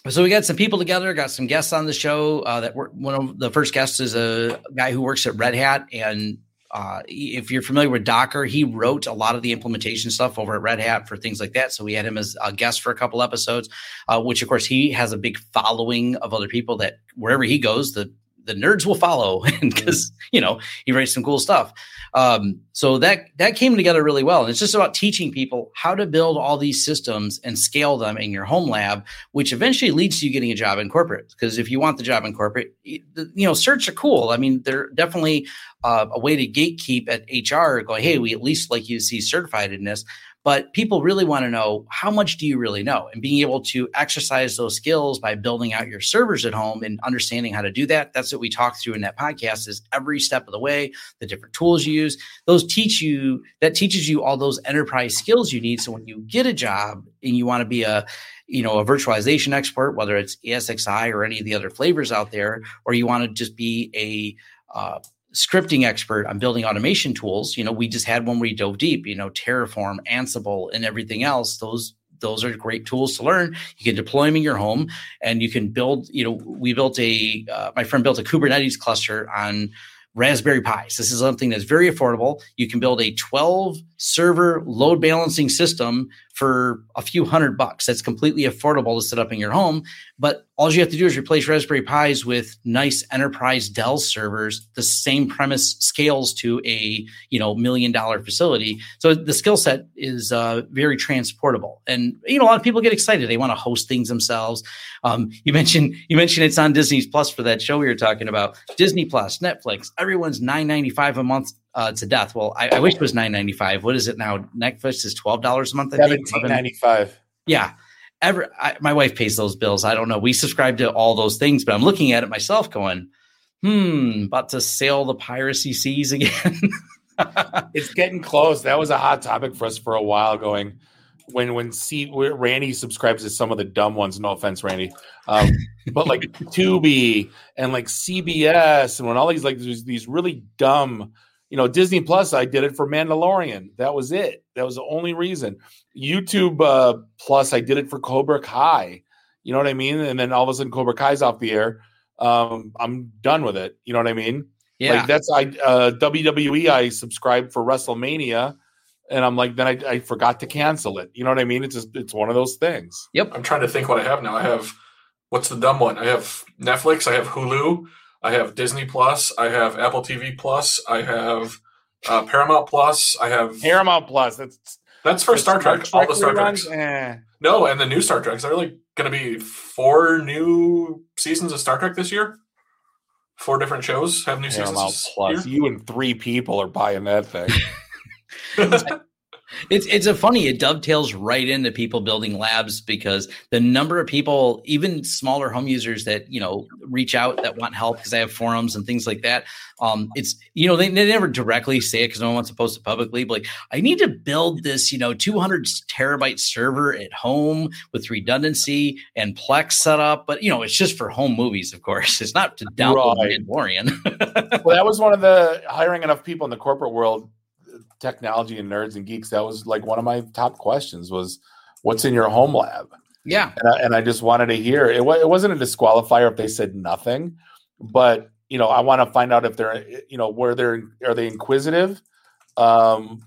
S2: so we got some people together, got some guests on the show. Uh, that were one of the first guests is a guy who works at Red Hat, and uh, if you're familiar with Docker, he wrote a lot of the implementation stuff over at Red Hat for things like that. So we had him as a guest for a couple episodes, uh, which of course he has a big following of other people that wherever he goes, the the nerds will follow because you know he writes some cool stuff. Um, so that that came together really well, and it's just about teaching people how to build all these systems and scale them in your home lab, which eventually leads to you getting a job in corporate. Because if you want the job in corporate, you know, certs are cool. I mean, they're definitely uh, a way to gatekeep at HR. Going, hey, we at least like you to see certified in this. But people really want to know how much do you really know, and being able to exercise those skills by building out your servers at home and understanding how to do that. That's what we talk through in that podcast. Is every step of the way, the different tools you use. Those teach you that teaches you all those enterprise skills you need. So when you get a job and you want to be a you know a virtualization expert, whether it's ESXi or any of the other flavors out there, or you want to just be a uh, scripting expert on building automation tools. You know, we just had one where we dove deep. You know, Terraform, Ansible, and everything else. Those those are great tools to learn. You can deploy them in your home, and you can build. You know, we built a. Uh, my friend built a Kubernetes cluster on Raspberry Pis. This is something that's very affordable. You can build a 12 server load balancing system for a few hundred bucks. That's completely affordable to set up in your home. But all you have to do is replace Raspberry Pis with nice enterprise Dell servers. The same premise scales to a you know million dollar facility. So the skill set is uh, very transportable. And you know a lot of people get excited. They want to host things themselves. Um, you mentioned you mentioned it's on Disney's Plus for that show we were talking about. Disney Plus, Netflix. Everyone's nine ninety five a month uh, to death. Well, I, I wish it was nine ninety five. What is it now? Netflix is twelve dollars a month.
S1: Seventeen ninety five.
S2: Yeah. Ever, I, my wife pays those bills. I don't know. We subscribe to all those things, but I'm looking at it myself, going, "Hmm, about to sail the piracy seas again."
S1: It's getting close. That was a hot topic for us for a while. Going when when C where Randy subscribes to some of the dumb ones. No offense, Randy, um, but like Tubi and like CBS and when all these like these, these really dumb. You know, Disney Plus. I did it for Mandalorian. That was it. That was the only reason. YouTube uh, Plus. I did it for Cobra Kai. You know what I mean? And then all of a sudden, Cobra Kai's off the air. Um, I'm done with it. You know what I mean?
S2: yeah.
S1: Like that's I uh WWE I subscribed for WrestleMania and I'm like then I, I forgot to cancel it. You know what I mean? It's just it's one of those things. Yep.
S4: I'm trying to think what I have now. I have what's the dumb one? I have Netflix. I have Hulu. I have Disney Plus. I have Apple TV Plus. I have uh, Paramount Plus. I have
S1: Paramount Plus. That's
S4: that's for Star Trek. All the Star
S1: reruns?
S4: Treks.
S1: Eh.
S4: No, and the new Star Treks. There are like going to be four new seasons of Star Trek this year. Four different shows have new
S1: Paramount
S4: seasons.
S1: Plus.
S4: here.
S1: You and three people are buying that thing.
S2: it's it's a funny it dovetails right into people building labs because the number of people even smaller home users that you know reach out that want help because I have forums and things like that um it's you know they, they never directly say it because no one wants to post it publicly but like I need to build this you know 200 terabyte server at home with redundancy and Plex setup but you know it's just for home movies of course it's not to download right. Mandalorian
S1: well that was one of the hiring enough people in the corporate world technology and nerds and geeks, that was like one of my top questions was what's in your home lab?
S2: Yeah.
S1: And I, and I just wanted to hear it. It wasn't a disqualifier if they said nothing, but you know, I want to find out if they're, you know, where they're, are they inquisitive? Um,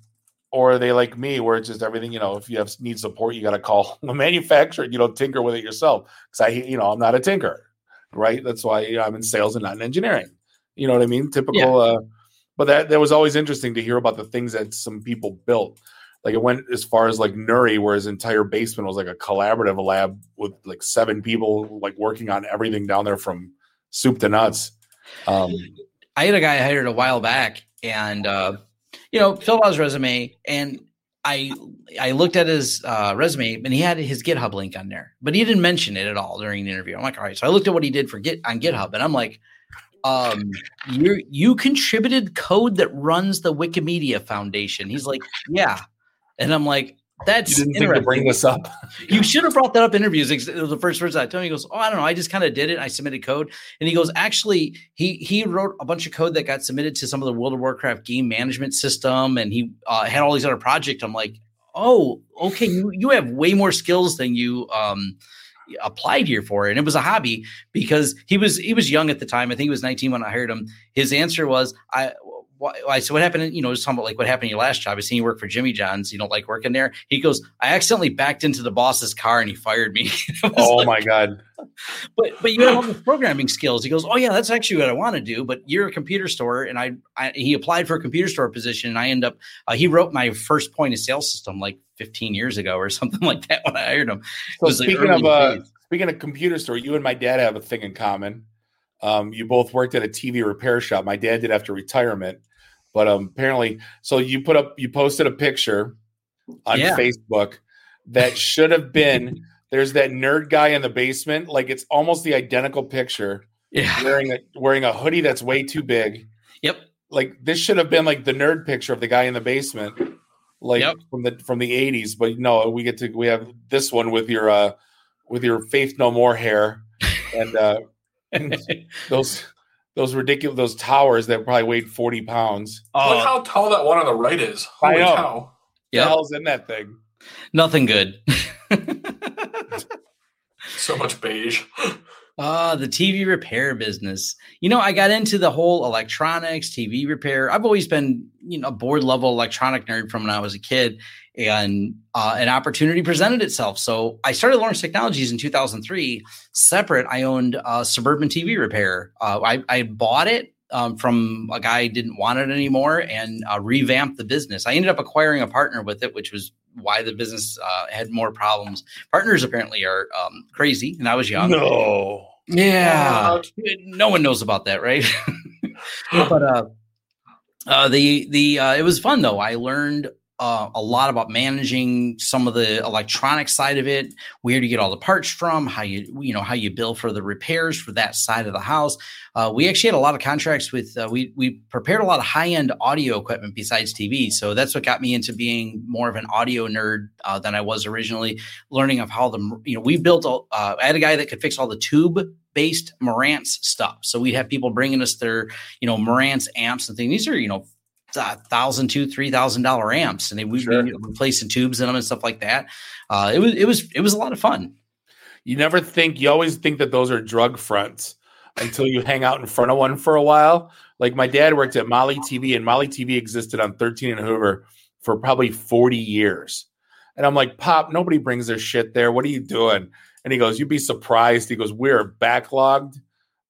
S1: or are they like me where it's just everything, you know, if you have need support, you got to call a manufacturer, you know, tinker with it yourself. Cause I, you know, I'm not a tinker, right? That's why you know, I'm in sales and not in engineering. You know what I mean? Typical, yeah. uh, but that that was always interesting to hear about the things that some people built. Like it went as far as like Nuri, where his entire basement was like a collaborative lab with like seven people like working on everything down there from soup to nuts. Um,
S2: I had a guy I hired a while back, and uh, you know, filled out his resume, and I I looked at his uh, resume, and he had his GitHub link on there, but he didn't mention it at all during the interview. I'm like, all right, so I looked at what he did for Git on GitHub, and I'm like, um, you you contributed code that runs the Wikimedia Foundation. He's like, yeah, and I'm like, that's
S1: you didn't think to bring this up.
S2: you should have brought that up in interviews. It was the first person I told him. He goes, "Oh, I don't know. I just kind of did it. I submitted code." And he goes, "Actually, he he wrote a bunch of code that got submitted to some of the World of Warcraft game management system, and he uh, had all these other projects." I'm like, "Oh, okay. You you have way more skills than you um applied here for and it was a hobby because he was he was young at the time. I think he was 19 when i hired him. His answer was i why, so what happened? You know, just talking about like what happened in your last job. I seen you work for Jimmy John's. You don't like working there. He goes, I accidentally backed into the boss's car and he fired me.
S1: oh like, my god!
S2: But but you have all the programming skills. He goes, oh yeah, that's actually what I want to do. But you're a computer store, and I, I he applied for a computer store position, and I end up uh, he wrote my first point of sale system like 15 years ago or something like that when I hired him.
S1: So speaking like of uh, speaking of computer store, you and my dad have a thing in common. Um, you both worked at a TV repair shop. My dad did after retirement, but um, apparently, so you put up, you posted a picture on yeah. Facebook that should have been. There's that nerd guy in the basement, like it's almost the identical picture.
S2: Yeah,
S1: wearing a wearing a hoodie that's way too big.
S2: Yep.
S1: Like this should have been like the nerd picture of the guy in the basement, like yep. from the from the 80s. But no, we get to we have this one with your uh with your Faith No More hair and uh those those ridiculous those towers that probably weighed 40 pounds.
S4: Oh, Look uh, how tall that one on the right is. Holy I know. cow.
S1: Yeah. The hell's in that thing?
S2: Nothing good.
S4: so much beige.
S2: Ah, the TV repair business. You know, I got into the whole electronics, TV repair. I've always been, you know, a board level electronic nerd from when I was a kid, and uh, an opportunity presented itself. So I started Lawrence Technologies in 2003. Separate, I owned a Suburban TV repair. Uh, I, I bought it um, from a guy didn't want it anymore and uh, revamped the business. I ended up acquiring a partner with it, which was why the business uh, had more problems. Partners apparently are um, crazy, and I was young.
S1: No,
S2: yeah, no one knows about that, right? but uh, uh, the the uh, it was fun though. I learned uh, a lot about managing some of the electronic side of it, where to get all the parts from, how you you know how you bill for the repairs for that side of the house. Uh, we actually had a lot of contracts with uh, we we prepared a lot of high end audio equipment besides TV, so that's what got me into being more of an audio nerd uh, than I was originally. Learning of how the you know we built a, uh, I had a guy that could fix all the tube based Marantz stuff. So we'd have people bringing us their, you know, Marantz amps and things. These are, you know, thousand two three thousand dollar amps and they would sure. be replacing tubes in them and stuff like that. Uh, it was it was it was a lot of fun.
S1: You never think you always think that those are drug fronts until you hang out in front of one for a while. Like my dad worked at molly tv and molly tv existed on 13 and hoover for probably 40 years. And i'm like pop nobody brings their shit there. What are you doing? And he goes you'd be surprised. He goes we're backlogged.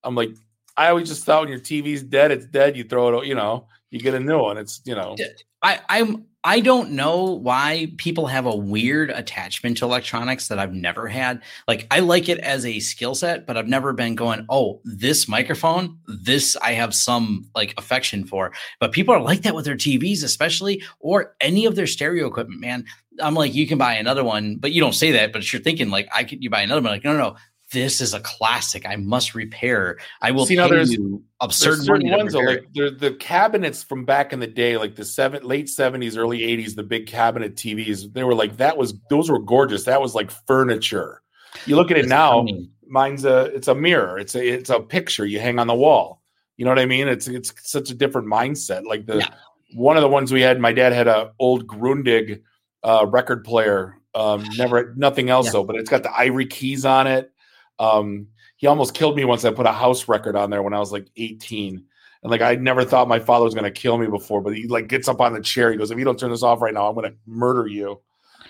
S1: I'm like i always just thought when your tv's dead it's dead. You throw it you know you get a new one. It's you know.
S2: I, I'm I don't know why people have a weird attachment to electronics that I've never had. Like I like it as a skill set, but I've never been going, "Oh, this microphone, this I have some like affection for." But people are like that with their TVs especially or any of their stereo equipment, man. I'm like, "You can buy another one," but you don't say that, but you're thinking like, "I could you buy another one?" Like, "No, no, no this is a classic. I must repair. I will See, pay there's, you absurd
S1: there's certain ones. Though, like the cabinets from back in the day, like the seven, late seventies, early eighties, the big cabinet TVs. They were like that was those were gorgeous. That was like furniture. You look at it now. Funny. Mine's a it's a mirror. It's a it's a picture you hang on the wall. You know what I mean? It's it's such a different mindset. Like the yeah. one of the ones we had. My dad had a old Grundig uh, record player. Um, never nothing else yeah. though, but it's got the ivory keys on it um, he almost killed me once I put a house record on there when I was like 18. And like I never thought my father was gonna kill me before, but he like gets up on the chair. He goes, "If you don't turn this off right now, I'm gonna murder you."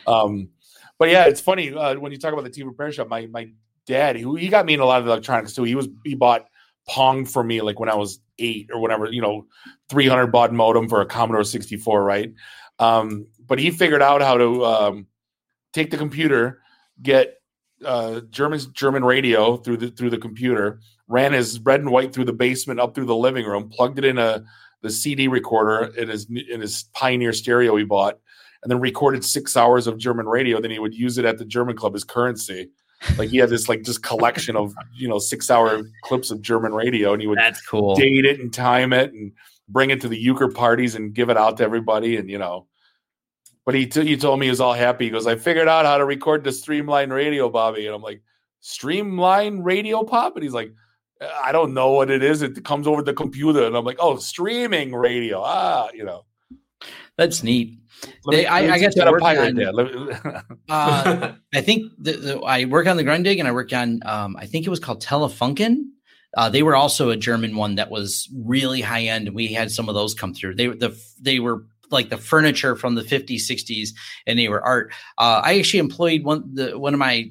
S1: Um, but yeah, it's funny uh, when you talk about the TV repair shop. My my dad, who he got me in a lot of electronics too. He was he bought Pong for me like when I was eight or whatever. You know, 300 baud modem for a Commodore 64, right? Um, but he figured out how to um, take the computer, get uh, German German radio through the through the computer, ran his red and white through the basement up through the living room, plugged it in a the CD recorder in his in his Pioneer stereo he bought, and then recorded six hours of German radio. Then he would use it at the German club as currency. Like he had this like just collection of you know six hour clips of German radio, and he would
S2: that's cool
S1: date it and time it and bring it to the euchre parties and give it out to everybody, and you know but he t- he told me he was all happy. He goes, I figured out how to record the Streamline Radio, Bobby. And I'm like, Streamline Radio Pop? And he's like, I don't know what it is. It comes over the computer. And I'm like, oh, streaming radio. Ah, you know.
S2: That's neat. They, I, I guess a pirate on, uh, I think the, the, I work on the Grundig and I work on, um, I think it was called Telefunken. Uh, they were also a German one that was really high end, and we had some of those come through. They the they were like the furniture from the 50s 60s and they were art. Uh, i actually employed one the one of my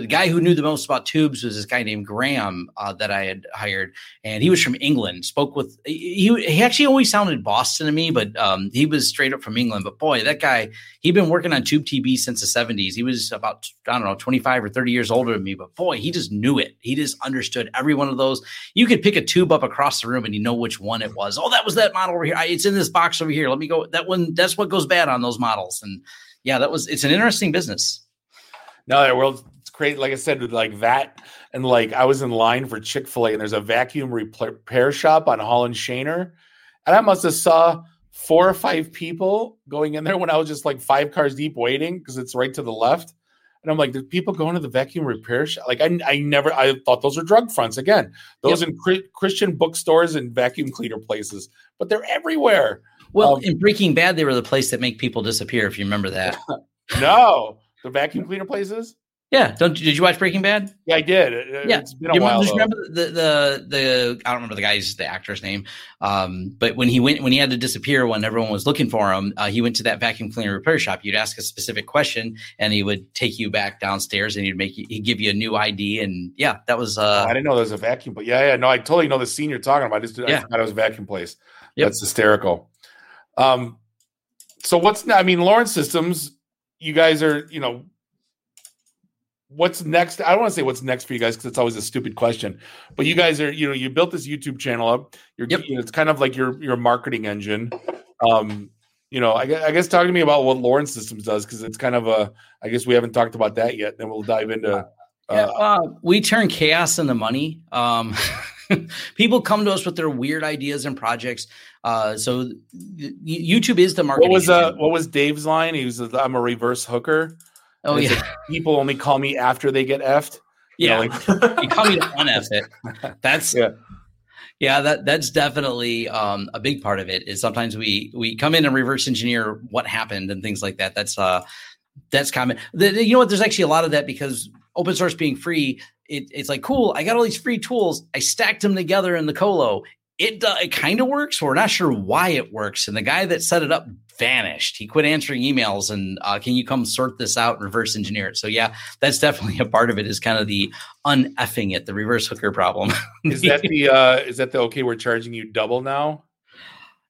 S2: the guy who knew the most about tubes was this guy named Graham uh, that I had hired, and he was from England. Spoke with he he actually always sounded Boston to me, but um, he was straight up from England. But boy, that guy he'd been working on tube TV since the seventies. He was about I don't know twenty five or thirty years older than me, but boy, he just knew it. He just understood every one of those. You could pick a tube up across the room and you know which one it was. Oh, that was that model over here. It's in this box over here. Let me go. That one. That's what goes bad on those models. And yeah, that was. It's an interesting business.
S1: No, that world crazy. Like I said, with like that, and like I was in line for Chick Fil A, and there's a vacuum repair shop on Hall and Schoenherr, and I must have saw four or five people going in there when I was just like five cars deep waiting because it's right to the left. And I'm like, there's people going to the vacuum repair shop. Like, I, I never, I thought those were drug fronts. Again, those yep. in Christian bookstores and vacuum cleaner places, but they're everywhere.
S2: Well, um, in Breaking Bad, they were the place that make people disappear. If you remember that.
S1: no, the vacuum cleaner places.
S2: Yeah. Don't did you watch Breaking Bad?
S1: Yeah, I did.
S2: yeah. It's been a you while. Remember, remember the, the the I don't remember the guy's the actor's name. Um, but when he went when he had to disappear when everyone was looking for him, uh, he went to that vacuum cleaner repair shop. You'd ask a specific question, and he would take you back downstairs, and he'd make you, he'd give you a new ID. And yeah, that was. Uh,
S1: oh, I didn't know there was a vacuum, but yeah, yeah, no, I totally know the scene you're talking about. I just, yeah. I thought it was a vacuum place. Yep. That's hysterical. Um, so what's I mean, Lawrence Systems, you guys are you know what's next? I don't want to say what's next for you guys because it's always a stupid question. But you guys are, you know, you built this YouTube channel up. You're, yep. you know, it's kind of like your your marketing engine. Um, you know, I, I guess talk to me about what Lawrence Systems does because it's kind of a. I guess we haven't talked about that yet. Then we'll dive into. Uh,
S2: yeah, uh, we turn chaos into money. Um, people come to us with their weird ideas and projects. Uh, so YouTube is the market.
S1: What was uh, what was Dave's line? He was, "I'm a reverse hooker."
S2: Oh yeah. Like
S1: people only call me after they get effed.
S2: Yeah. You, know, like- you call me to uneff it. That's yeah. Yeah, that that's definitely um, a big part of it. Is sometimes we we come in and reverse engineer what happened and things like that. That's uh that's common. The, you know what? There's actually a lot of that because open source being free, it, it's like cool. I got all these free tools. I stacked them together in the colo it uh, it kind of works. We're not sure why it works. And the guy that set it up vanished. He quit answering emails. And uh, can you come sort this out and reverse engineer it? So yeah, that's definitely a part of it. Is kind of the uneffing it, the reverse hooker problem.
S1: is that the uh, is that the okay? We're charging you double now.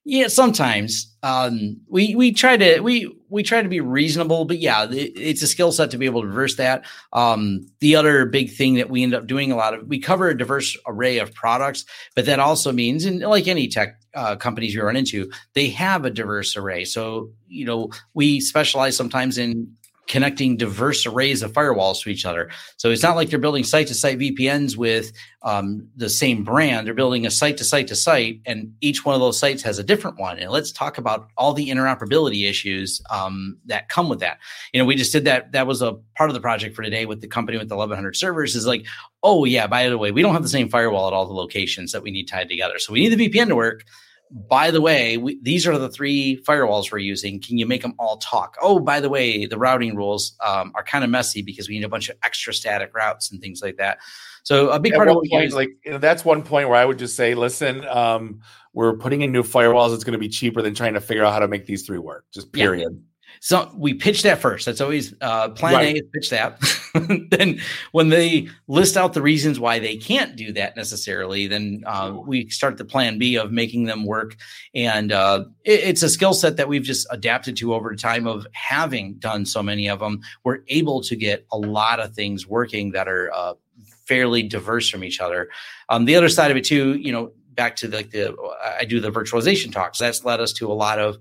S2: Yeah, sometimes um, we we try to we we try to be reasonable, but yeah, it, it's a skill set to be able to reverse that. Um, the other big thing that we end up doing a lot of we cover a diverse array of products, but that also means, and like any tech uh, companies you run into, they have a diverse array. So you know we specialize sometimes in connecting diverse arrays of firewalls to each other. So it's not like they're building site to site VPNs with um, the same brand. They're building a site to site to site, and each one of those sites has a different one. And let's talk about all the interoperability issues um, that come with that. You know, we just did that. That was a part of the project for today with the company with the 1100 servers. Is like, oh yeah, by the way, we don't have the same firewall at all the locations that we need tied together. So we need the VPN to work by the way, we, these are the three firewalls we're using. Can you make them all talk? Oh, by the way, the routing rules um, are kind of messy because we need a bunch of extra static routes and things like that. So a big
S1: At
S2: part of what
S1: point,
S2: use,
S1: like you know, that's one point where I would just say, listen, um, we're putting in new firewalls. It's going to be cheaper than trying to figure out how to make these three work. Just
S2: Yeah. So we pitch that first. That's always uh, plan
S1: Right.
S2: A is pitch that. then when they list out the reasons why they can't do that necessarily, then uh, we start the plan B of making them work. And uh, it- it's a skill set that we've just adapted to over time of having done so many of them. We're able to get a lot of things working that are uh, fairly diverse from each other. Um, the other side of it too, you know, back to like the I do the virtualization talks. That's led us to a lot of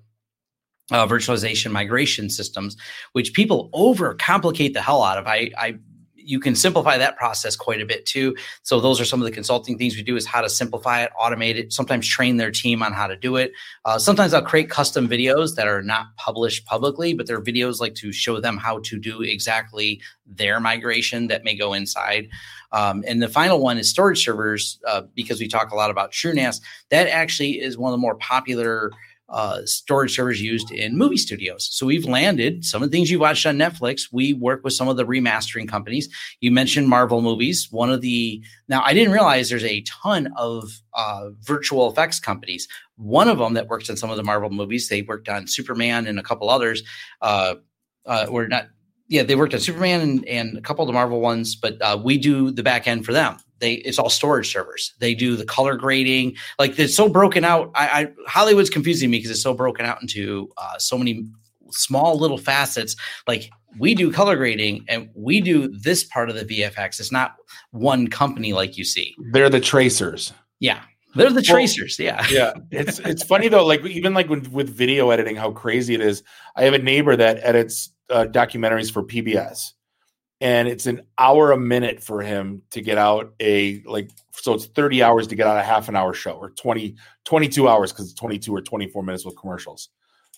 S2: uh, virtualization migration systems, which people overcomplicate the hell out of. I, I, you can simplify that process quite a bit too. So those are some of the consulting things we do: is how to simplify it, automate it. Sometimes train their team on how to do it. Uh, sometimes I'll create custom videos that are not published publicly, but they're videos like to show them how to do exactly their migration that may go inside. Um, and the final one is storage servers, uh, because we talk a lot about TrueNAS. That actually is one of the more popular uh, storage servers used in movie studios. So we've landed some of the things you watched on Netflix. We work with some of the remastering companies. You mentioned Marvel movies. One of the now I didn't realize there's a ton of uh, virtual effects companies. One of them that works on some of the Marvel movies. They worked on Superman and a couple others. Uh, uh, or not. Yeah, they worked on Superman and, and a couple of the Marvel ones, but uh, we do the back end for them. They it's all storage servers. They do the color grading. Like it's so broken out. I, I Hollywood's confusing me because it's so broken out into uh, so many small little facets. Like we do color grading and we do this part of the VFX. It's not one company like you see.
S1: They're the tracers.
S2: Yeah, they're the tracers. Yeah,
S1: yeah it's it's funny though like even like with, with video editing how crazy it is i have a neighbor that edits uh, documentaries for pbs and it's an hour a minute for him to get out a like so it's 30 hours to get out a half an hour show or 20 22 hours because it's 22 or 24 minutes with commercials.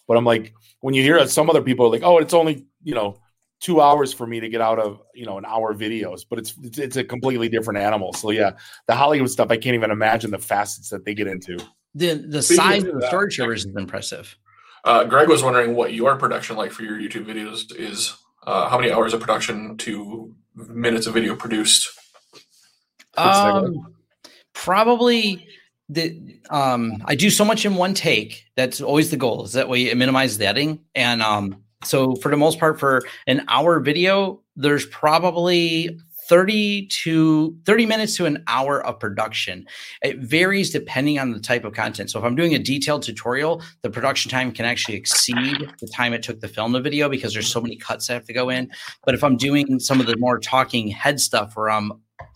S1: But i'm like when you hear it, some other people are like oh it's only you know two hours for me to get out of you know an hour videos but it's it's, it's a completely different animal. So yeah the hollywood stuff i can't even imagine the facets that they get into.
S2: The the
S4: Speaking
S2: size
S4: of
S2: of the
S4: that,
S2: storage servers is impressive.
S4: Uh, Greg was wondering what your production like for your YouTube videos is. Uh, how many hours of production to minutes of video produced?
S2: Um, probably the um I do so much in one take. That's always the goal. Is that way it minimizes the editing. And um so for the most part for an hour video, there's probably 30 to 30 minutes to an hour of production. It varies depending on the type of content. So if I'm doing a detailed tutorial, the production time can actually exceed the time it took to film the video because there's so many cuts that have to go in. But if I'm doing some of the more talking head stuff where I'm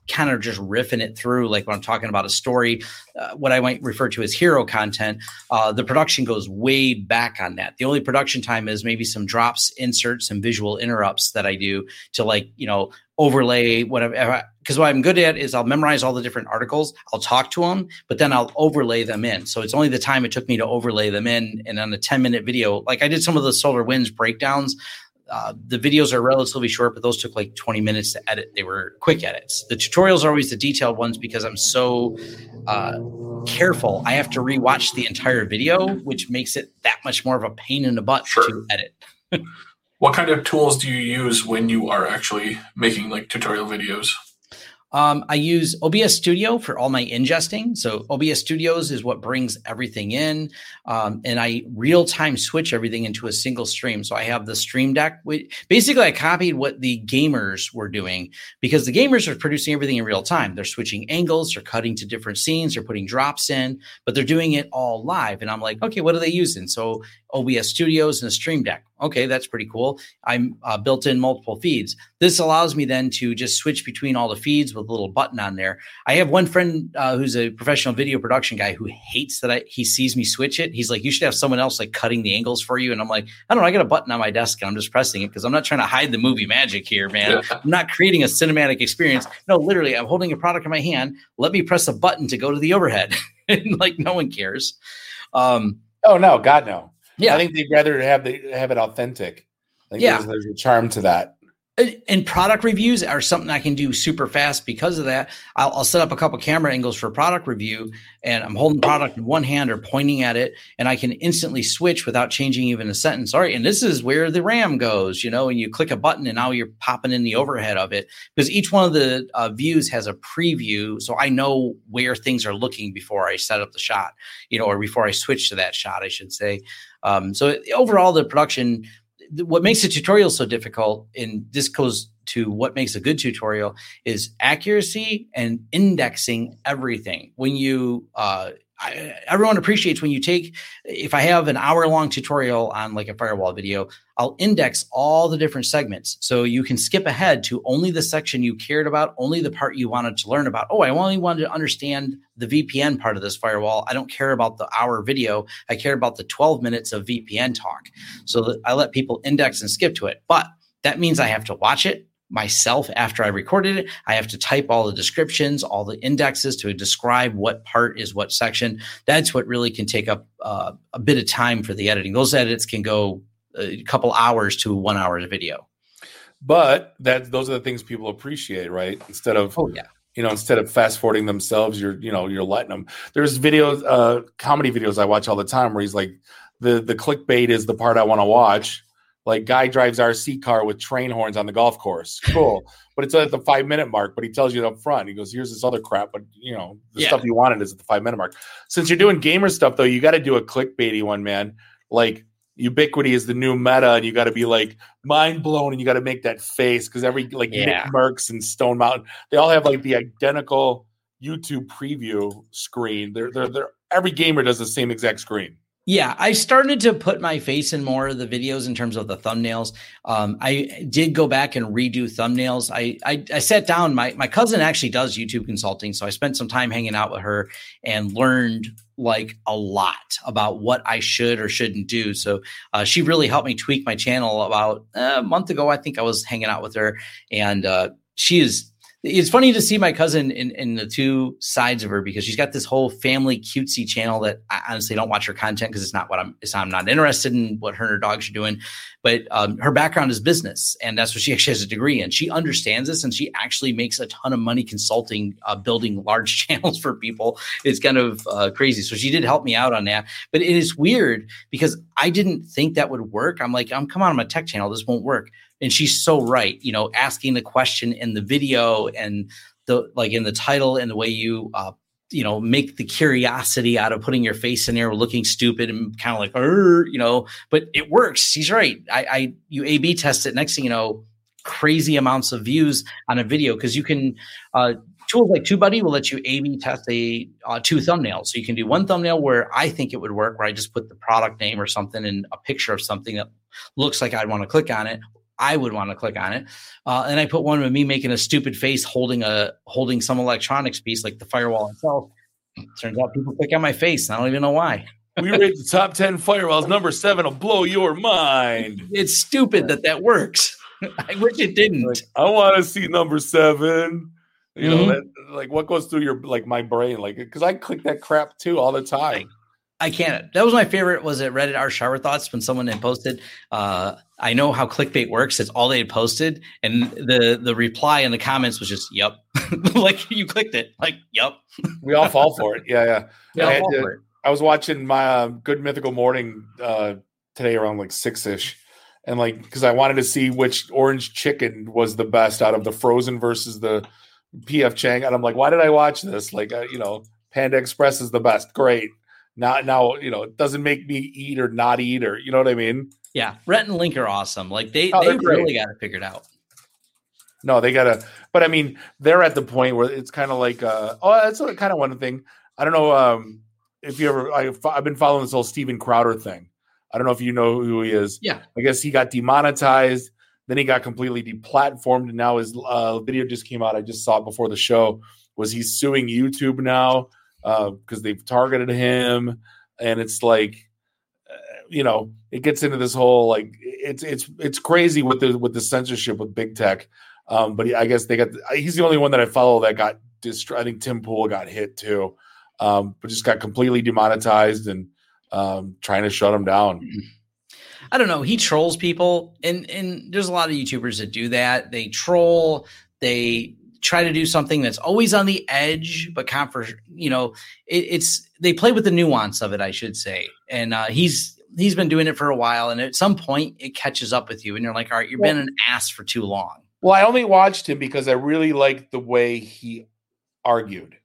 S2: kind of just riffing it through, like when I'm talking about a story, uh, what I might refer to as hero content, uh, the production goes way back on that. The only production time is maybe some drops, inserts, and visual interrupts that I do to like, you know, overlay whatever. Because what I'm good at is I'll memorize all the different articles, I'll talk to them, but then I'll overlay them in. So it's only the time it took me to overlay them in. And on a 10 minute video, like I did some of the SolarWinds breakdowns. Uh, the videos are relatively short, but those took like 20 minutes to edit. They were quick edits. The tutorials are always the detailed ones because I'm so uh, careful. I have to rewatch the entire video, which makes it that much more of a pain in the butt
S4: Sure.
S2: to edit.
S4: What kind of tools do you use when you are actually making like tutorial videos?
S2: Um, I use OBS Studio for all my ingesting. So OBS Studios is what brings everything in, um, and I real time switch everything into a single stream. So I have the Stream Deck. Basically, I copied what the gamers were doing because the gamers are producing everything in real time. They're switching angles, they're cutting to different scenes, they're putting drops in, but they're doing it all live. And I'm like, okay, what are they using? So OBS Studios and a Stream Deck. Okay, that's pretty cool. I'm uh, built in multiple feeds. This allows me then to just switch between all the feeds with a little button on there. I have one friend uh, who's a professional video production guy who hates that I, he sees me switch it. He's like, you should have someone else like cutting the angles for you. And I'm like, I don't know. I got a button on my desk and I'm just pressing it because I'm not trying to hide the movie magic here, man. I'm not creating a cinematic experience. No, literally, I'm holding a product in my hand. Let me press a button to go to the overhead. and like, no one cares. Um,
S1: oh, no, God, no. Yeah, I think they'd rather have the have it authentic. yeah, there's, there's a charm to that
S2: and product reviews are something I can do super fast because of that. I'll, I'll, set up a couple camera angles for product review, and I'm holding product in one hand or pointing at it, and I can instantly switch without changing even a sentence. All right, and this is where the RAM goes, you know, and you click a button, and now you're popping in the overhead of it because each one of the uh, views has a preview, so I know where things are looking before I set up the shot, you know, or before I switch to that shot, I should say. Um, so overall, the production what makes a tutorial so difficult, and this goes to what makes a good tutorial, is accuracy and indexing everything. When you uh, I, everyone appreciates when you take if i have an hour long tutorial on like a firewall video i'll index all the different segments. So you can skip ahead to only the section you cared about only the part you wanted to learn about. Oh i only wanted to understand the vpn part of this firewall. I don't care about the hour video. I care about the 12 minutes of vpn talk. So i let people index and skip to it. But that means i have to watch it myself after I recorded it. I have to type all the descriptions, all the indexes to describe what part is what section. That's what really can take up uh, a bit of time for the editing. Those edits can go a couple hours to one hour of video.
S1: But that those are the things people appreciate, right? Instead of
S2: oh yeah.
S1: You know, instead of fast forwarding themselves, you're you know you're letting them. There's videos, uh, comedy videos I watch all the time where he's like, the the clickbait is the part I want to watch, like guy drives RC car with train horns on the golf course. Cool. but it's at the five minute mark, but he tells you up front. He goes, here's this other crap, but you know, the yeah. stuff you wanted is at the five minute mark. Since you're doing gamer stuff though, you got to do a clickbaity one, man. Like Ubiquiti is the new meta, and you got to be like mind blown, and you got to make that face because every like yeah. Nick Mercs and Stone Mountain, they all have like the identical YouTube preview screen. They're they're, they're every gamer does the same exact screen.
S2: Yeah, I started to put my face in more of the videos in terms of the thumbnails. Um, I did go back and redo thumbnails. I, I, I sat down. My my cousin actually does YouTube consulting, so I spent some time hanging out with her and learned like a lot about what I should or shouldn't do. So uh, she really helped me tweak my channel. About uh, a month ago, I think I was hanging out with her, and uh, she is it's funny to see my cousin in, in the two sides of her because she's got this whole family cutesy channel that I honestly don't watch her content because it's not what I'm it's I'm not interested in what her and her dogs are doing. But um, her background is business, and that's what she actually has a degree in. She understands this, and she actually makes a ton of money consulting, uh, building large channels for people. It's kind of uh, crazy. So she did help me out on that. But it is weird because I didn't think that would work. I'm like, I'm um, come on, I'm a tech channel. This won't work and she's so right you know asking the question in the video and the like in the title and the way you uh you know make the curiosity out of putting your face in there looking stupid and kind of like you know but it works she's right i i you a b test it next thing you know crazy amounts of views on a video because you can uh tools like TubeBuddy will let you A/B test a uh, two thumbnails. So you can do one thumbnail where I think it would work, where I just put the product name or something and a picture of something that looks like I'd want to click on it, I would want to click on it. Uh, and I put one of me making a stupid face holding a holding some electronics piece like the firewall itself. Turns out people click on my face. I don't even know why.
S1: we rate the top 10 firewalls. Number seven will blow your mind.
S2: It's stupid that that works. I wish it didn't.
S1: I want to see number seven. You mm-hmm. know, that, like what goes through your like my brain, like because I click that crap too all the time.
S2: I can't. That was my favorite. Was it Reddit r/Showerthoughts when someone had posted? Uh, I know how clickbait works. It's all they had posted, and the the reply in the comments was just "Yep," like you clicked it, like "Yep."
S1: we all fall for it. Yeah, yeah. yeah I, to, I, was watching my uh, Good Mythical Morning uh, today around like six ish, and like because I wanted to see which orange chicken was the best out of the frozen versus the PF Chang, and I'm like, why did I watch this? Like, uh, you know, Panda Express is the best. Great. Now, now, you know, it doesn't make me eat or not eat or you know what I mean.
S2: Yeah, Rhett and Link are awesome. Like they oh, they really got it figured out.
S1: No, they gotta. But I mean, they're at the point where it's kind of like, uh, oh, that's kind of one thing. I don't know um, if you ever. I, I've been following this whole Steven Crowder thing. I don't know if you know who he is.
S2: Yeah,
S1: I guess he got demonetized. Then he got completely deplatformed, and now his uh, video just came out. I just saw it before the show. Was he suing YouTube now because uh, they've targeted him? And it's like, uh, you know, it gets into this whole like it's it's it's crazy with the with the censorship with big tech. Um, but I guess they got he's the only one that I follow that got destroyed. I think Tim Pool got hit too, um, but just got completely demonetized and um, trying to shut him down.
S2: I don't know. He trolls people, and and there's a lot of YouTubers that do that. They troll. They try to do something that's always on the edge, but comfort. You know, it, it's they play with the nuance of it, I should say. And uh, he's he's been doing it for a while, and at some point it catches up with you, and you're like, all right, you've well, been an ass for too long.
S1: Well, I only watched him because I really liked the way he argued.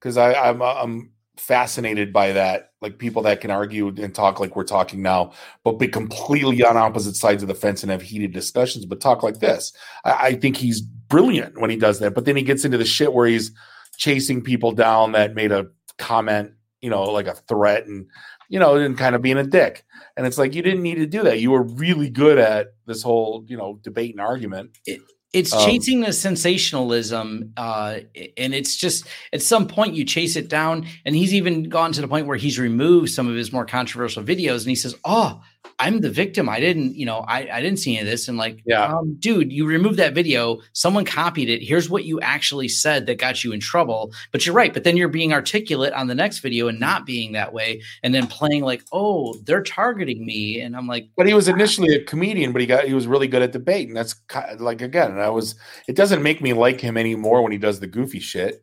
S1: Because I'm I'm fascinated by that like people that can argue and talk like we're talking now but be completely on opposite sides of the fence and have heated discussions but talk like this. I, I, think he's brilliant when he does that but then he gets into the shit where he's chasing people down that made a comment you know like a threat and you know and kind of being a dick. And it's like you didn't need to do that. You were really good at this whole you know debate and argument.
S2: It, it's um, chasing the sensationalism uh, and it's just at some point you chase it down and he's even gone to the point where he's removed some of his more controversial videos and he says oh I'm the victim. I didn't, you know, I, I didn't see any of this. And like,
S1: yeah,
S2: um, dude, you removed that video. Someone copied it. Here's what you actually said that got you in trouble. But you're right. But then you're being articulate on the next video and not being that way. And then playing like, oh, they're targeting me. And I'm like,
S1: but he was initially a comedian, but he got, he was really good at debate. And that's like, again, I was, it doesn't make me like him anymore when he does the goofy shit.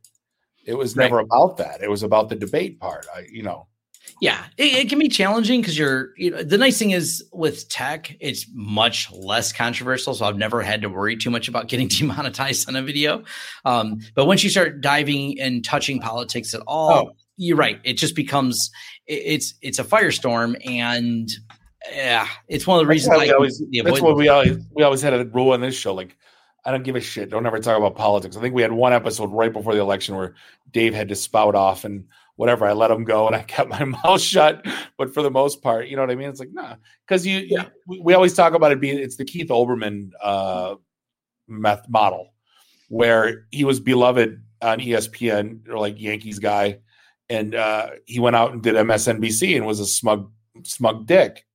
S1: It was never right. about that. It was about the debate part. I, you know,
S2: yeah, it, it, can be challenging because you're, you know, the nice thing is with tech, it's much less controversial. So I've never had to worry too much about getting demonetized on a video. Um, but once you start diving and touching politics at all, oh. you're right. It just becomes, it, it's, it's a firestorm. And yeah, it's one of the reasons
S1: that's, always, that's what we always, we always had a rule on this show. Like, I don't give a shit. Don't ever talk about politics. I think we had one episode right before the election where Dave had to spout off and whatever. I let them go and I kept my mouth shut. But for the most part, you know what I mean? It's like, nah, because you, yeah. you, we always talk about it being, it's the Keith Olbermann uh, meth model where he was beloved on ESPN or like Yankees guy. And uh, he went out and did MSNBC and was a smug, smug dick,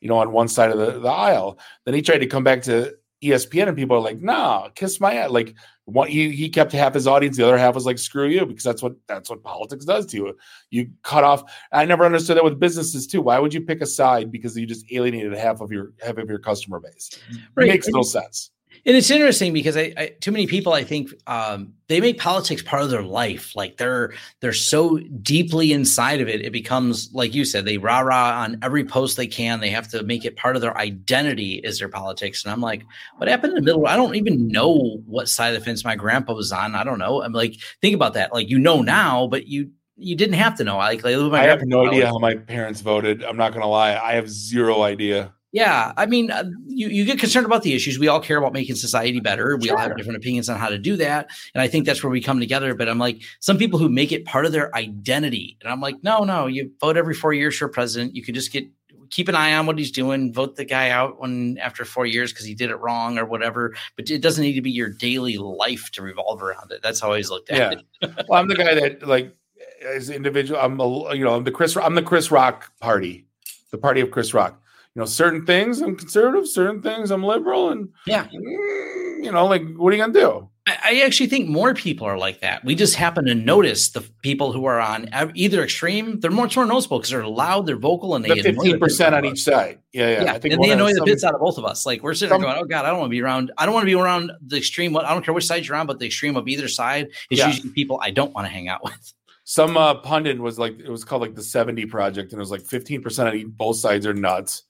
S1: you know, on one side of the, the aisle. Then he tried to come back to ESPN and people are like, nah, kiss my ass. Like what he, he kept half his audience, the other half was like, screw you, because that's what that's what politics does to you. You cut off. I never understood that with businesses too. Why would you pick a side because you just alienated half of your half of your customer base? Right. It makes no sense.
S2: And it's interesting because I, I, too many people I think um, they make politics part of their life. Like they're they're so deeply inside of it, it becomes like you said, they rah rah on every post they can. They have to make it part of their identity is their politics. And I'm like, what happened in the middle? I don't even know what side of the fence my grandpa was on. I don't know. I'm like, think about that. Like you know now, but you you didn't have to know. Like, like
S1: I have no idea how my parents voted. I'm not gonna lie. I have zero idea.
S2: Yeah, I mean, uh, you you get concerned about the issues. We all care about making society better. We sure. all have different opinions on how to do that, and I think that's where we come together. But I'm like, some people who make it part of their identity, and I'm like, no, no, you vote every four years for president. You could just get keep an eye on what he's doing, vote the guy out when after four years because he did it wrong or whatever. But it doesn't need to be your daily life to revolve around it. That's how I always looked at
S1: yeah. it. well, I'm the guy that like as an individual, I'm a, you know I'm the Chris I'm the Chris Rock party, the party of Chris Rock you know, certain things I'm conservative, certain things I'm liberal, and
S2: yeah,
S1: mm, you know, like what are you gonna do?
S2: I actually think more people are like that. We just happen to notice the people who are on either extreme. They're much more noticeable because they're loud, they're vocal, and they
S1: the fifteen percent on each side. Yeah, yeah.
S2: yeah. I think and they annoy the bits out of both of us. Like we're sitting some, there going, "Oh God, I don't want to be around. I don't want to be around the extreme. I don't care which side you're on, but the extreme of either side is yeah. usually people I don't want to hang out with."
S1: Some uh, pundit was like, it was called like the seventy project, and it was like fifteen percent on both sides are nuts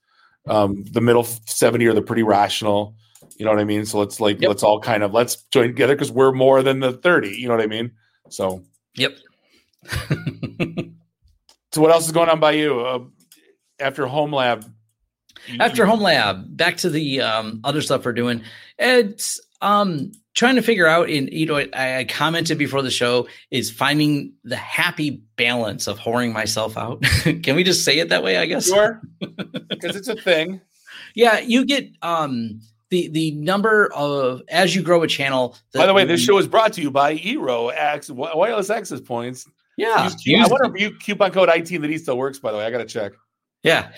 S1: um, the middle 70 are the pretty rational You know what I mean? So let's like
S2: Yep.
S1: let's all kind of let's join together because we're more than the 30. You know what I mean? So
S2: Yep.
S1: so what else is going on by you? Uh, after home lab.
S2: After home lab, back to the um, other stuff we're doing. It's um, trying to figure out. In you know, I, I commented before the show is finding the happy balance of whoring myself out. Can we just say it that way? I guess.
S1: Sure. Because it's a thing.
S2: Yeah, you get um the the number of as you grow a channel.
S1: By the way, this show is brought to you by Eero X wireless access points.
S2: yeah,
S1: Use Q- I wonder if you coupon code IT that he still works. By the way, I got to check.
S2: Yeah.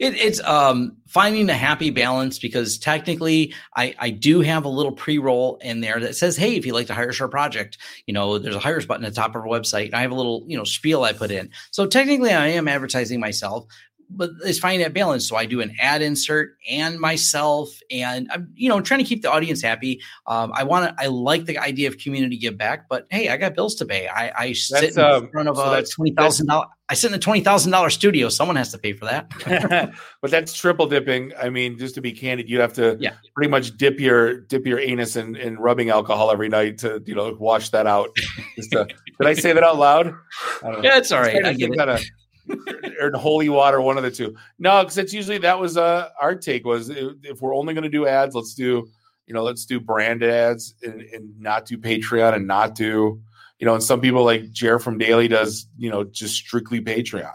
S2: It, it's um, finding a happy balance because technically I, I do have a little pre-roll in there that says, hey, if you'd like to hire us for project, you know, there's a hires button at the top of our website. I have a little, you know, spiel I put in. So technically I am advertising myself, but it's finding that balance. So I do an ad insert and myself, and I'm, you know, trying to keep the audience happy. Um, I want to, I like the idea of community give back, but hey, I got bills to pay. I, I sit in
S1: um,
S2: front of
S1: so
S2: a twenty thousand dollar. I sit in a twenty thousand dollar studio. Someone has to pay for that.
S1: but that's triple dipping. I mean, just to be candid, you have to
S2: Yeah.
S1: pretty much dip your dip your anus in, in rubbing alcohol every night to you know wash that out. To- did I say that out loud? I don't know.
S2: Yeah, it's all right.
S1: I was
S2: right.
S1: trying to
S2: I get it.
S1: or holy water, one of the two. No, because it's usually that was uh, our take was if we're only going to do ads, let's do you know let's do brand ads and, and not do Patreon and not do you know. And some people like Jer from Daily does you know just strictly Patreon.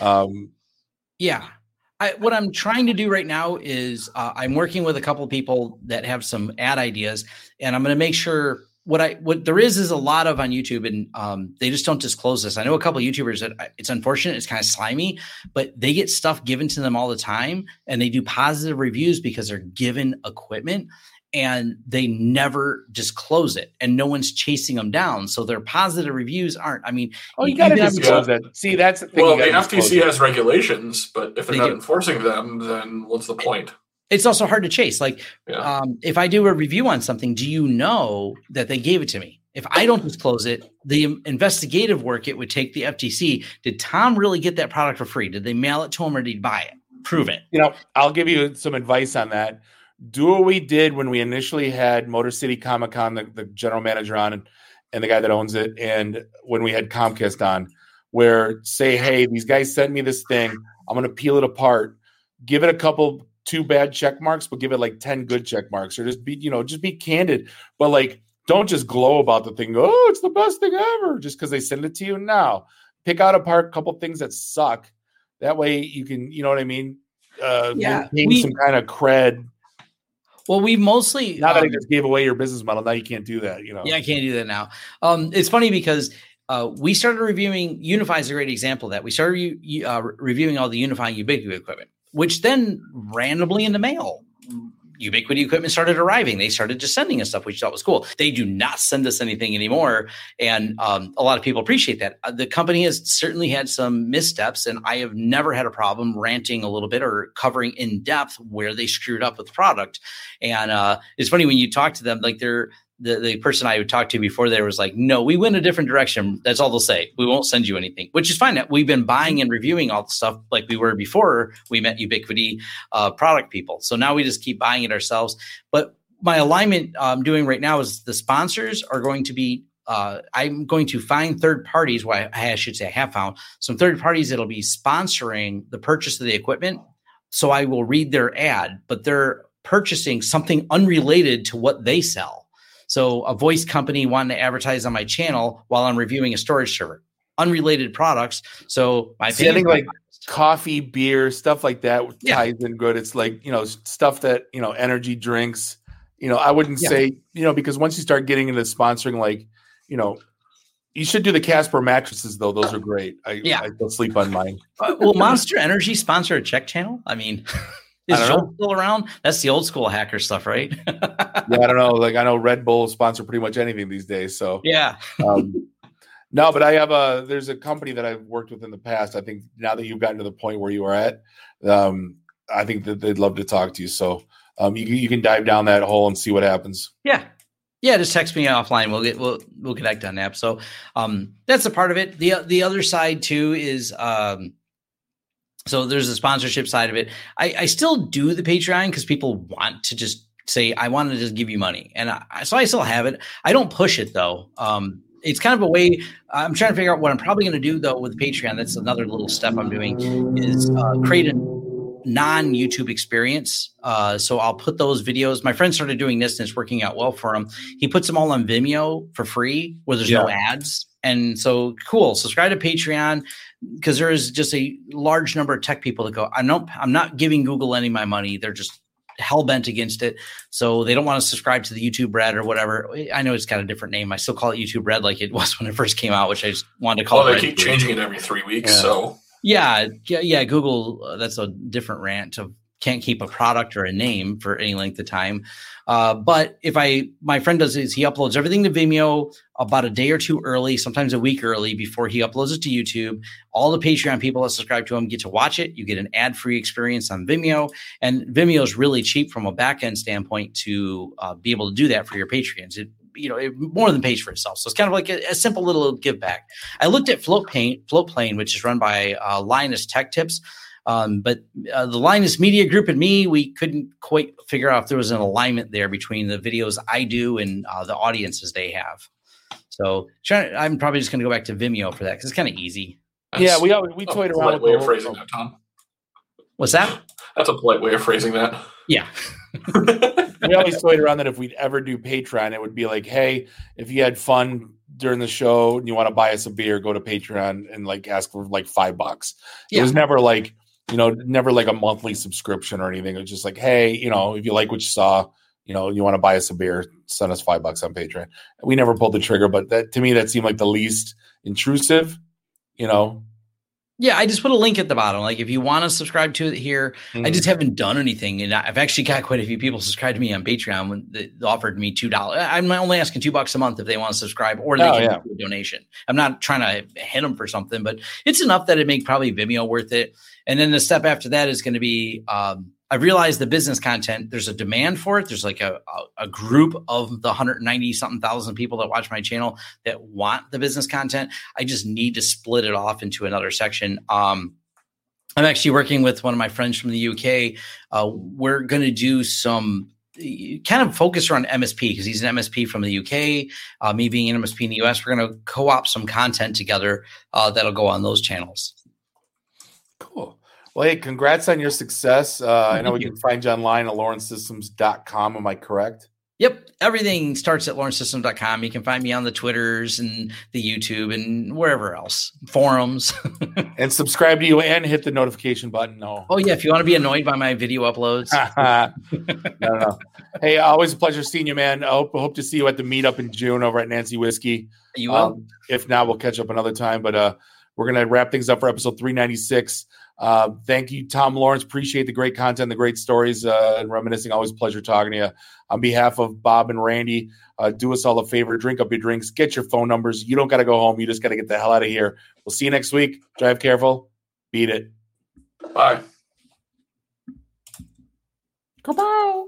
S1: Um,
S2: Yeah. I, what I'm trying to do right now is uh, I'm working with a couple people that have some ad ideas, and I'm going to make sure what I what there is is a lot of on YouTube, and um, they just don't disclose this. I know a couple of YouTubers that it's unfortunate, it's kind of slimy, but they get stuff given to them all the time, and they do positive reviews because they're given equipment. And they never disclose it, and no one's chasing them down. So their positive reviews aren't. I mean,
S1: Oh, you
S2: You-
S1: got to
S2: you gotta
S1: disclose that. See, that's the thing.
S4: Well, the FTC has regulations, but if they're
S2: They
S4: not
S2: do.
S4: enforcing them, then what's the point?
S2: It's also hard to chase. Like,
S4: Yeah.
S2: um, if I do a review on something, do you know that they gave it to me? If I don't disclose it, the investigative work it would take the FTC. Did Tom really get that product for free? Did they mail it to him or did he buy it? Prove it.
S1: You know, I'll give you some advice on that. Do what we did when we initially had Motor City Comic Con, the, the general manager on, and, and the guy that owns it, and when we had Comcast on, where say, hey, these guys sent me this thing. I'm going to peel it apart, give it a couple two bad check marks, but give it like 10 good check marks, or just be, you know, just be candid. But like, don't just glow about the thing. Oh, it's the best thing ever, just because they send it to you. Now, pick out apart a couple things that suck. That way you can, you know what I mean? Uh,
S2: Yeah,
S1: maintain
S2: we-
S1: some kind of cred.
S2: Well, we mostly
S1: Now that I
S2: um,
S1: just gave away your business model, now you can't do that. You know.
S2: Yeah, I can't do that now. Um, it's funny because uh, we started reviewing UniFi is a great example of that. We started uh, reviewing all the Unifying Ubiquiti equipment, which then randomly in the mail, Ubiquiti equipment started arriving. They started just sending us stuff, which thought was cool. They do not send us anything anymore, and um, a lot of people appreciate that. Uh, the company has certainly had some missteps, and I have never had a problem ranting a little bit or covering in depth where they screwed up with the product. And uh, it's funny when you talk to them, like they're the, the person I would talk to before there was like, no, we went a different direction. That's all they'll say. We won't send you anything, which is fine. We've been buying and reviewing all the stuff like we were before we met Ubiquiti uh, product people. So now we just keep buying it ourselves. But my alignment I'm doing right now is the sponsors are going to be. Uh, I'm going to find third parties. Why I should say I have found some third parties that'll be sponsoring the purchase of the equipment. So I will read their ad, but they're purchasing something unrelated to what they sell. So a voice company wanting to advertise on my channel while I'm reviewing a storage server, unrelated products. So my
S1: See, I think, like, Coffee, beer, stuff like that
S2: Yeah.
S1: ties in good. It's like you know stuff that you know energy drinks. You know, I wouldn't
S2: Yeah.
S1: say you know because once you start getting into sponsoring, like you know, you should do the Casper mattresses though. Those are great. I
S2: Yeah.
S1: I still sleep on mine.
S2: Uh, will Monster Energy sponsor a check channel? I mean, is
S1: don't
S2: still around? That's the old school hacker stuff, right?
S1: Yeah, I don't know. Like I know Red Bull sponsor pretty much anything these days. So
S2: yeah.
S1: um, no, but I have a there's a company that I've worked with in the past. I think now that you've gotten to the point where you are at, um, I think that they'd love to talk to you. So um, you you can dive down that hole and see what happens.
S2: Yeah. Yeah, just text me offline. We'll get we'll we'll connect on that. So um that's a part of it. The the other side too is um so there's the sponsorship side of it. I, I still do the Patreon because people want to just say I wanted to just give you money, and I, so I still have it. I don't push it though. Um, it's kind of a way. I'm trying to figure out what I'm probably going to do though with Patreon. That's another little step I'm doing is uh, create a non YouTube experience. Uh, so I'll put those videos. My friend started doing this and it's working out well for him. He puts them all on Vimeo for free where there's yeah. no ads. And so cool. Subscribe to Patreon because there is just a large number of tech people that go, I'm not, I'm not giving Google any of my money. They're just hell bent against it. So they don't want to subscribe to the YouTube Red or whatever. I know it's got a different name. I still call it YouTube Red like it was when it first came out, which I just wanted to call
S4: well,
S2: it.
S4: Well, they keep changing it every three weeks. Yeah. So
S2: yeah, yeah, yeah. Google, uh, that's a different rant of can't keep a product or a name for any length of time. Uh, but if I, my friend does is he uploads everything to Vimeo about a day or two early, sometimes a week early before he uploads it to YouTube. All the Patreon people that subscribe to him get to watch it. You get an ad free experience on Vimeo, and Vimeo is really cheap from a back end standpoint to uh, be able to do that for your Patreons. It you know, it more than pays for itself. So it's kind of like a, a simple little give back. I looked at Float Paint, Float Plane, which is run by uh, Linus Tech Tips. Um, but uh, the Linus Media Group and me, we couldn't quite figure out if there was an alignment there between the videos I do and uh, the audiences they have. So trying, I'm probably just going to go back to Vimeo for that because it's kind of easy.
S1: That's yeah, we always, we toyed around with
S4: way of phrasing that, Tom.
S2: What's that?
S4: That's a polite way of phrasing that.
S2: Yeah.
S1: we always toyed around that if we'd ever do Patreon, it would be like, hey, if you had fun during the show and you want to buy us a beer, go to Patreon and like ask for like five bucks. Yeah. It was never like, you know, never like a monthly subscription or anything. It was just like, hey, you know, if you like what you saw, you know, you want to buy us a beer, send us five bucks on Patreon. We never pulled the trigger, but that to me that seemed like the least intrusive, you know,
S2: yeah, I just put a link at the bottom. Like if you want to subscribe to it here, mm-hmm. I just haven't done anything, and I've actually got quite a few people subscribed to me on Patreon when they offered me two dollars. I'm only asking two bucks a month if they want to subscribe, or they oh, can yeah. do a donation. I'm not trying to hit them for something, but it's enough that it make probably Vimeo worth it. And then the step after that is going to be um, I realize the business content, there's a demand for it. There's like a, a, a, group of the 190 something thousand people that watch my channel that want the business content. I just need to split it off into another section. Um, I'm actually working with one of my friends from the UK. Uh, we're going to do some kind of focus around MSP because he's an MSP from the UK. Uh, me being an MSP in the US, we're going to co op some content together uh, that'll go on those channels.
S1: Cool. Well, hey, congrats on your success. Uh, I know we can find you online at lawrencesystems.com. Am I correct?
S2: Yep. Everything starts at lawrencesystems.com. You can find me on the Twitters and the YouTube and wherever else, forums.
S1: and subscribe to you and hit the notification button. No.
S2: Oh, yeah. If you want to be annoyed by my video uploads.
S1: no, no. Hey, always a pleasure seeing you, man. I hope, hope to see you at the meetup in June over at Nancy Whiskey.
S2: You will. Um,
S1: if not, we'll catch up another time. But uh, we're going to wrap things up for episode 396. Uh, thank you, Tom Lawrence. Appreciate the great content, the great stories, uh, and reminiscing. Always pleasure talking to you. On behalf of Bob and Randy, uh, do us all a favor drink up your drinks, get your phone numbers. You don't got to go home. You just got to get the hell out of here. We'll see you next week. Drive careful. Beat it.
S4: Bye.
S1: Goodbye.